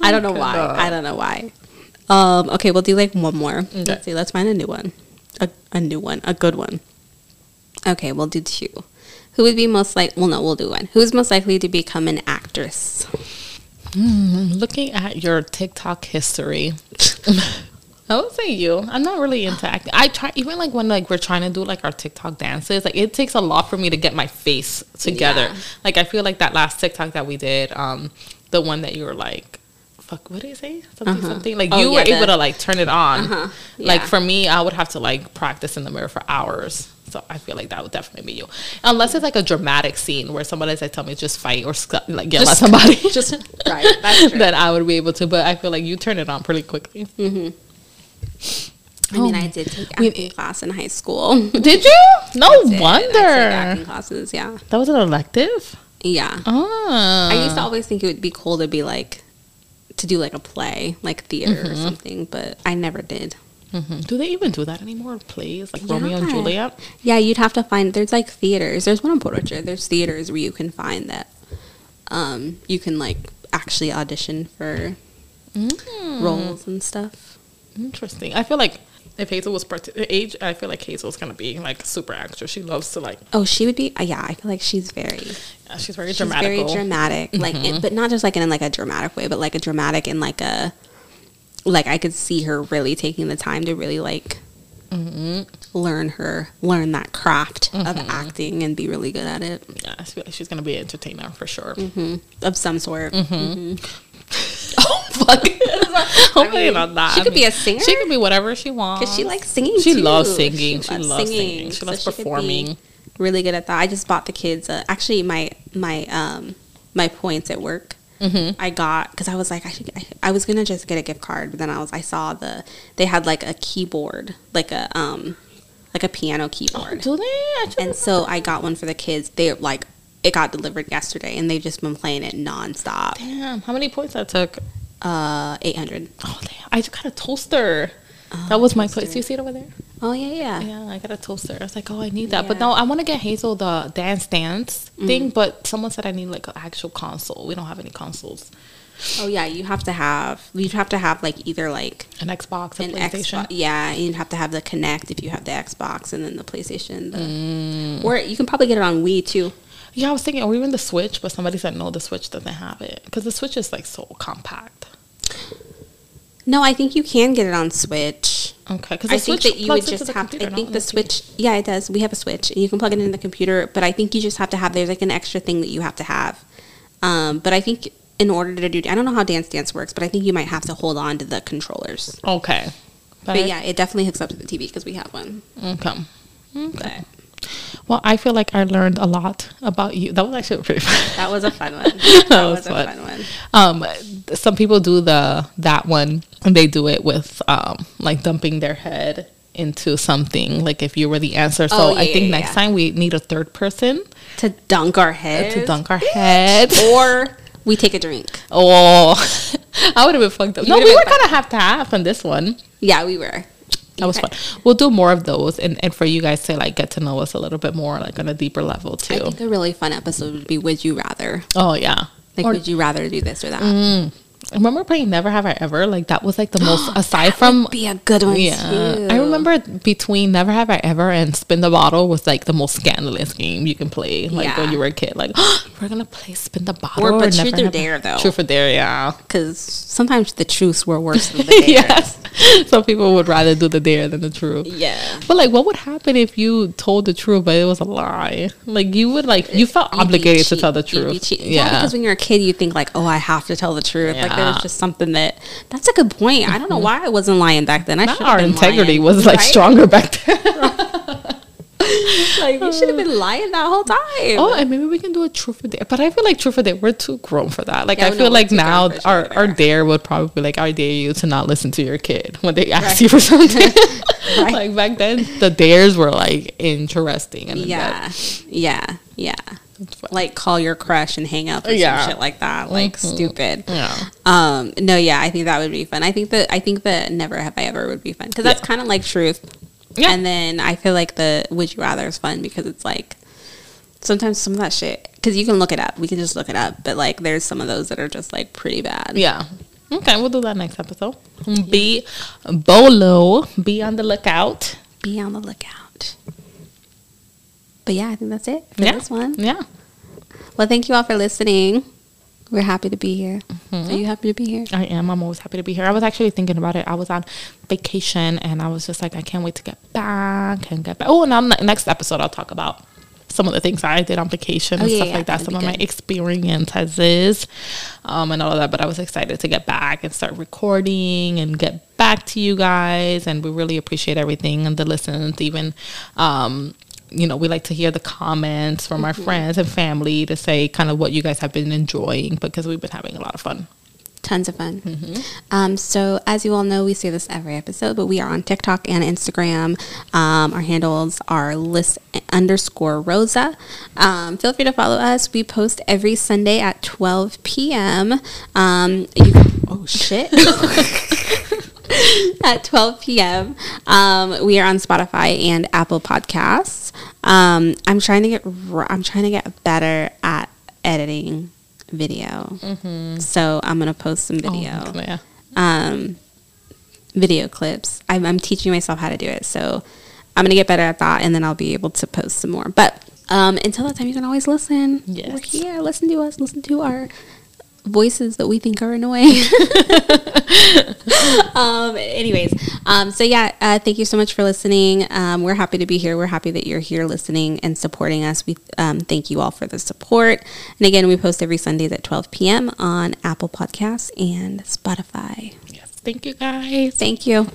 A: I don't know why. I don't know why. Um, okay, we'll do like one more.
B: Okay.
A: Let's see. Let's find a new one. A, a new one. A good one. Okay, we'll do two. Who would be most like? Well, no, we'll do one. Who's most likely to become an actress?
B: Mm, looking at your TikTok history, I would say you. I'm not really into acting. I try even like when like we're trying to do like our TikTok dances. Like it takes a lot for me to get my face together.
A: Yeah.
B: Like I feel like that last TikTok that we did, um, the one that you were like. Fuck, what did you say? Something,
A: Uh-huh.
B: something. Like
A: Oh,
B: you
A: yeah,
B: were able
A: the-
B: to like turn it on.
A: Uh-huh.
B: Like for me, I would have to like practice in the mirror for hours. So I feel like that would definitely be you, unless it's like a dramatic scene where somebody's like, "Tell me just fight or sc- like yell at somebody."
A: just- right, that's true.
B: then I would be able to. But I feel like you turn it on pretty quickly.
A: I mean,
B: Oh.
A: I did take
B: We-
A: acting class in high school.
B: Did you? No
A: I did. I
B: wonder.
A: took acting classes. Yeah,
B: That was an elective.
A: yeah.
B: Ah,
A: I used to always think it would be cool to be like to do like a play, like theater
B: Mm-hmm.
A: or something, but I never did.
B: Mhm. Do they even do that anymore? Plays like Romeo and Juliet.
A: Yeah, you'd have to find. There's like theaters. There's one in Port Orchard. There's theaters where you can find that. Um, you can like actually audition for
B: Mm.
A: roles and stuff.
B: Interesting. I feel like if Hazel was part- age, I feel like Hazel's gonna be like super actress. She loves to like.
A: Oh, she would be. Uh, yeah, I feel like she's very.
B: Yeah, she's very dramatic.
A: very dramatic, like,
B: Mm-hmm.
A: in, but not just like in like a dramatic way, but like a dramatic in like a, like I could see her really taking the time to really like mm-hmm. learn her, learn that craft of mm-hmm. acting and be really good at it
B: Yeah, I feel like she's gonna be an entertainer for sure. Mm-hmm.
A: of some sort.
B: Oh fuck!
A: Mean,
B: not that.
A: she
B: I
A: could be a singer.
B: She could be whatever she wants.
A: Because she likes singing
B: She
A: too.
B: loves singing. She loves singing. She
A: so
B: loves performing.
A: Really good at that. I just bought the kids. Uh, actually, my my um my points at work.
B: Mm-hmm.
A: I got because I was like I should. I, I was gonna just get a gift card, but then I was I saw the they had like a keyboard, like a um like a piano keyboard,
B: Do they?
A: And so I got one for the kids. They like it got delivered yesterday, and they've just been playing it nonstop.
B: Damn, how many points that took?
A: Uh, eight hundred.
B: Oh damn! I just got a toaster. Oh, that was my place. You see it over there?
A: Oh yeah, yeah.
B: Yeah, I got a toaster. I was like, oh, I need that. But no, I want to get Hazel the dance dance mm. thing. But someone said I need like an actual console. We don't have any consoles.
A: Oh yeah, you have to have you'd have to have like either like
B: An Xbox, a
A: an
B: PlayStation.
A: Xbox. Yeah, you'd have to have the Kinect if you have the Xbox, and then the PlayStation. The, mm. Or you can probably get it on Wii too.
B: Yeah, I was thinking, or even the Switch, but somebody said no, the Switch doesn't have it because the Switch is like so compact.
A: No, I think you can get it on Switch.
B: Okay, because
A: I think that you would just have.
B: computer,
A: I think
B: in
A: the
B: TV.
A: Switch. Yeah, it does. We have a Switch, and you can plug it into the computer. But I think you just have to have. There's like an extra thing that you have to have. Um, but I think in order to do, I don't know how Dance Dance works, but I think you might have to hold on to the controllers.
B: Okay,
A: But yeah, it definitely hooks up to the TV because we have one.
B: Okay. Okay. Well, I feel like I learned a lot about you. That was actually pretty fun.
A: that was a fun one. That,
B: was
A: was, a
B: fun.
A: fun one.
B: Um, some people do the that one, and they do it with um, like dumping their head into something. Like if you were the answer. So
A: Oh,
B: I think
A: yeah,
B: next
A: yeah.
B: time we need a third person
A: To dunk our head.
B: to dunk our head.
A: or we take a drink.
B: Oh, I would have been fucked up.
A: You
B: No, we were kind of half to half on this one.
A: Yeah, we were.
B: That was
A: Okay.
B: fun. We'll do more of those, and, and for you guys to like get to know us a little bit more, like on a deeper level too.
A: I think a really fun episode would be Would You Rather?
B: Oh yeah.
A: Like,
B: Or-
A: would you rather do this or that?
B: Mm. Remember playing Never Have I Ever? Like that was like the most aside from
A: Be a good one
B: yeah.
A: too.
B: I remember between Never Have I Ever and Spin the Bottle was like the most scandalous game you can play. Like
A: Yeah.
B: when you were a kid, like we're gonna play Spin the Bottle
A: Or, but
B: Never
A: Truth or Dare, though.
B: Truth or Dare, yeah.
A: because sometimes the truths were worse than the dares.
B: yes. Some people would rather do the dare than the truth.
A: Yeah.
B: But like, what would happen if you told the truth, but it was a lie? Like, you would like you felt obligated to tell the truth.
A: cheat-
B: Yeah,
A: because when you're a kid, you think like, "Oh, I have to tell the truth." Like there was just something that. That's a good point. I don't know mm-hmm. why I wasn't lying back then. I should
B: our integrity
A: lying,
B: was like
A: right?
B: stronger back then.
A: Like you should have been uh. lying that whole time.
B: oh, and maybe we can do a truth or dare. But I feel like truth or dare, we're too grown for that. Like
A: Yeah,
B: I feel like now our our
A: dare.
B: would probably be like, I dare you to not listen to your kid when they ask
A: Right.
B: you for something.
A: Right.
B: like back then, the dares were like interesting and
A: yeah, yeah, yeah. Like call your crush and hang up or
B: Yeah.
A: some shit like that. Like
B: Mhm.
A: stupid.
B: Yeah.
A: Um, no, yeah, I think that would be fun. I think that I think that never have I ever would be fun because that's
B: Yeah.
A: kind of like truth.
B: Yeah.
A: And then I feel like the would you rather is fun because it's like sometimes some of that shit because you can look it up. We can just look it up, but like there's some of those that are just like pretty bad.
B: Yeah. Okay, we'll do that next episode. Be Bolo. Be on the lookout.
A: Be on the lookout. But yeah, I think that's it for
B: Yeah.
A: this one.
B: Yeah.
A: Well, thank you all for listening. We're happy to be here.
B: Mm-hmm.
A: Are you happy to be here?
B: I am. I'm always happy to be here. I was actually thinking about it. I was on vacation and I was just like, I can't wait to get back and get back. Oh, and on the next episode, I'll talk about some of the things I did on vacation and
A: Oh, yeah,
B: stuff
A: yeah,
B: like that. Some of my experiences um, and all of that. But I was excited to get back and start recording and get back to you guys. And we really appreciate everything and the listens, even. Um, you know, we like to hear the comments from our
A: Mm-hmm.
B: friends and family to say kind of what you guys have been enjoying because we've been having a lot of fun.
A: Tons of fun.
B: Mm-hmm.
A: Um, so, as you all know, we say this every episode, but we are on TikTok and Instagram. Um, our handles are Lyss underscore Rosa. Um, feel free to follow us. We post every Sunday at 12 p.m. Um, you oh, shit. at 12 p.m. Um, we are on Spotify and Apple Podcasts. Um, I'm trying to get I'm trying to get better at editing video. So I'm gonna post some video,
B: Oh, yeah.
A: um, video clips. I'm, I'm teaching myself how to do it. So I'm gonna get better at that, and then I'll be able to post some more. But um, until that time, you can always listen.
B: Yes.
A: We're here. Listen to us. Listen to our voices that we think are annoying. um, anyways, um, so yeah, uh, thank you so much for listening. Um, we're happy to be here. We're happy that you're here listening and supporting us. We um, thank you all for the support. And again, we post every Sundays at 12 p.m. on Apple Podcasts and Spotify.
B: Yes. Thank you guys.
A: Thank you.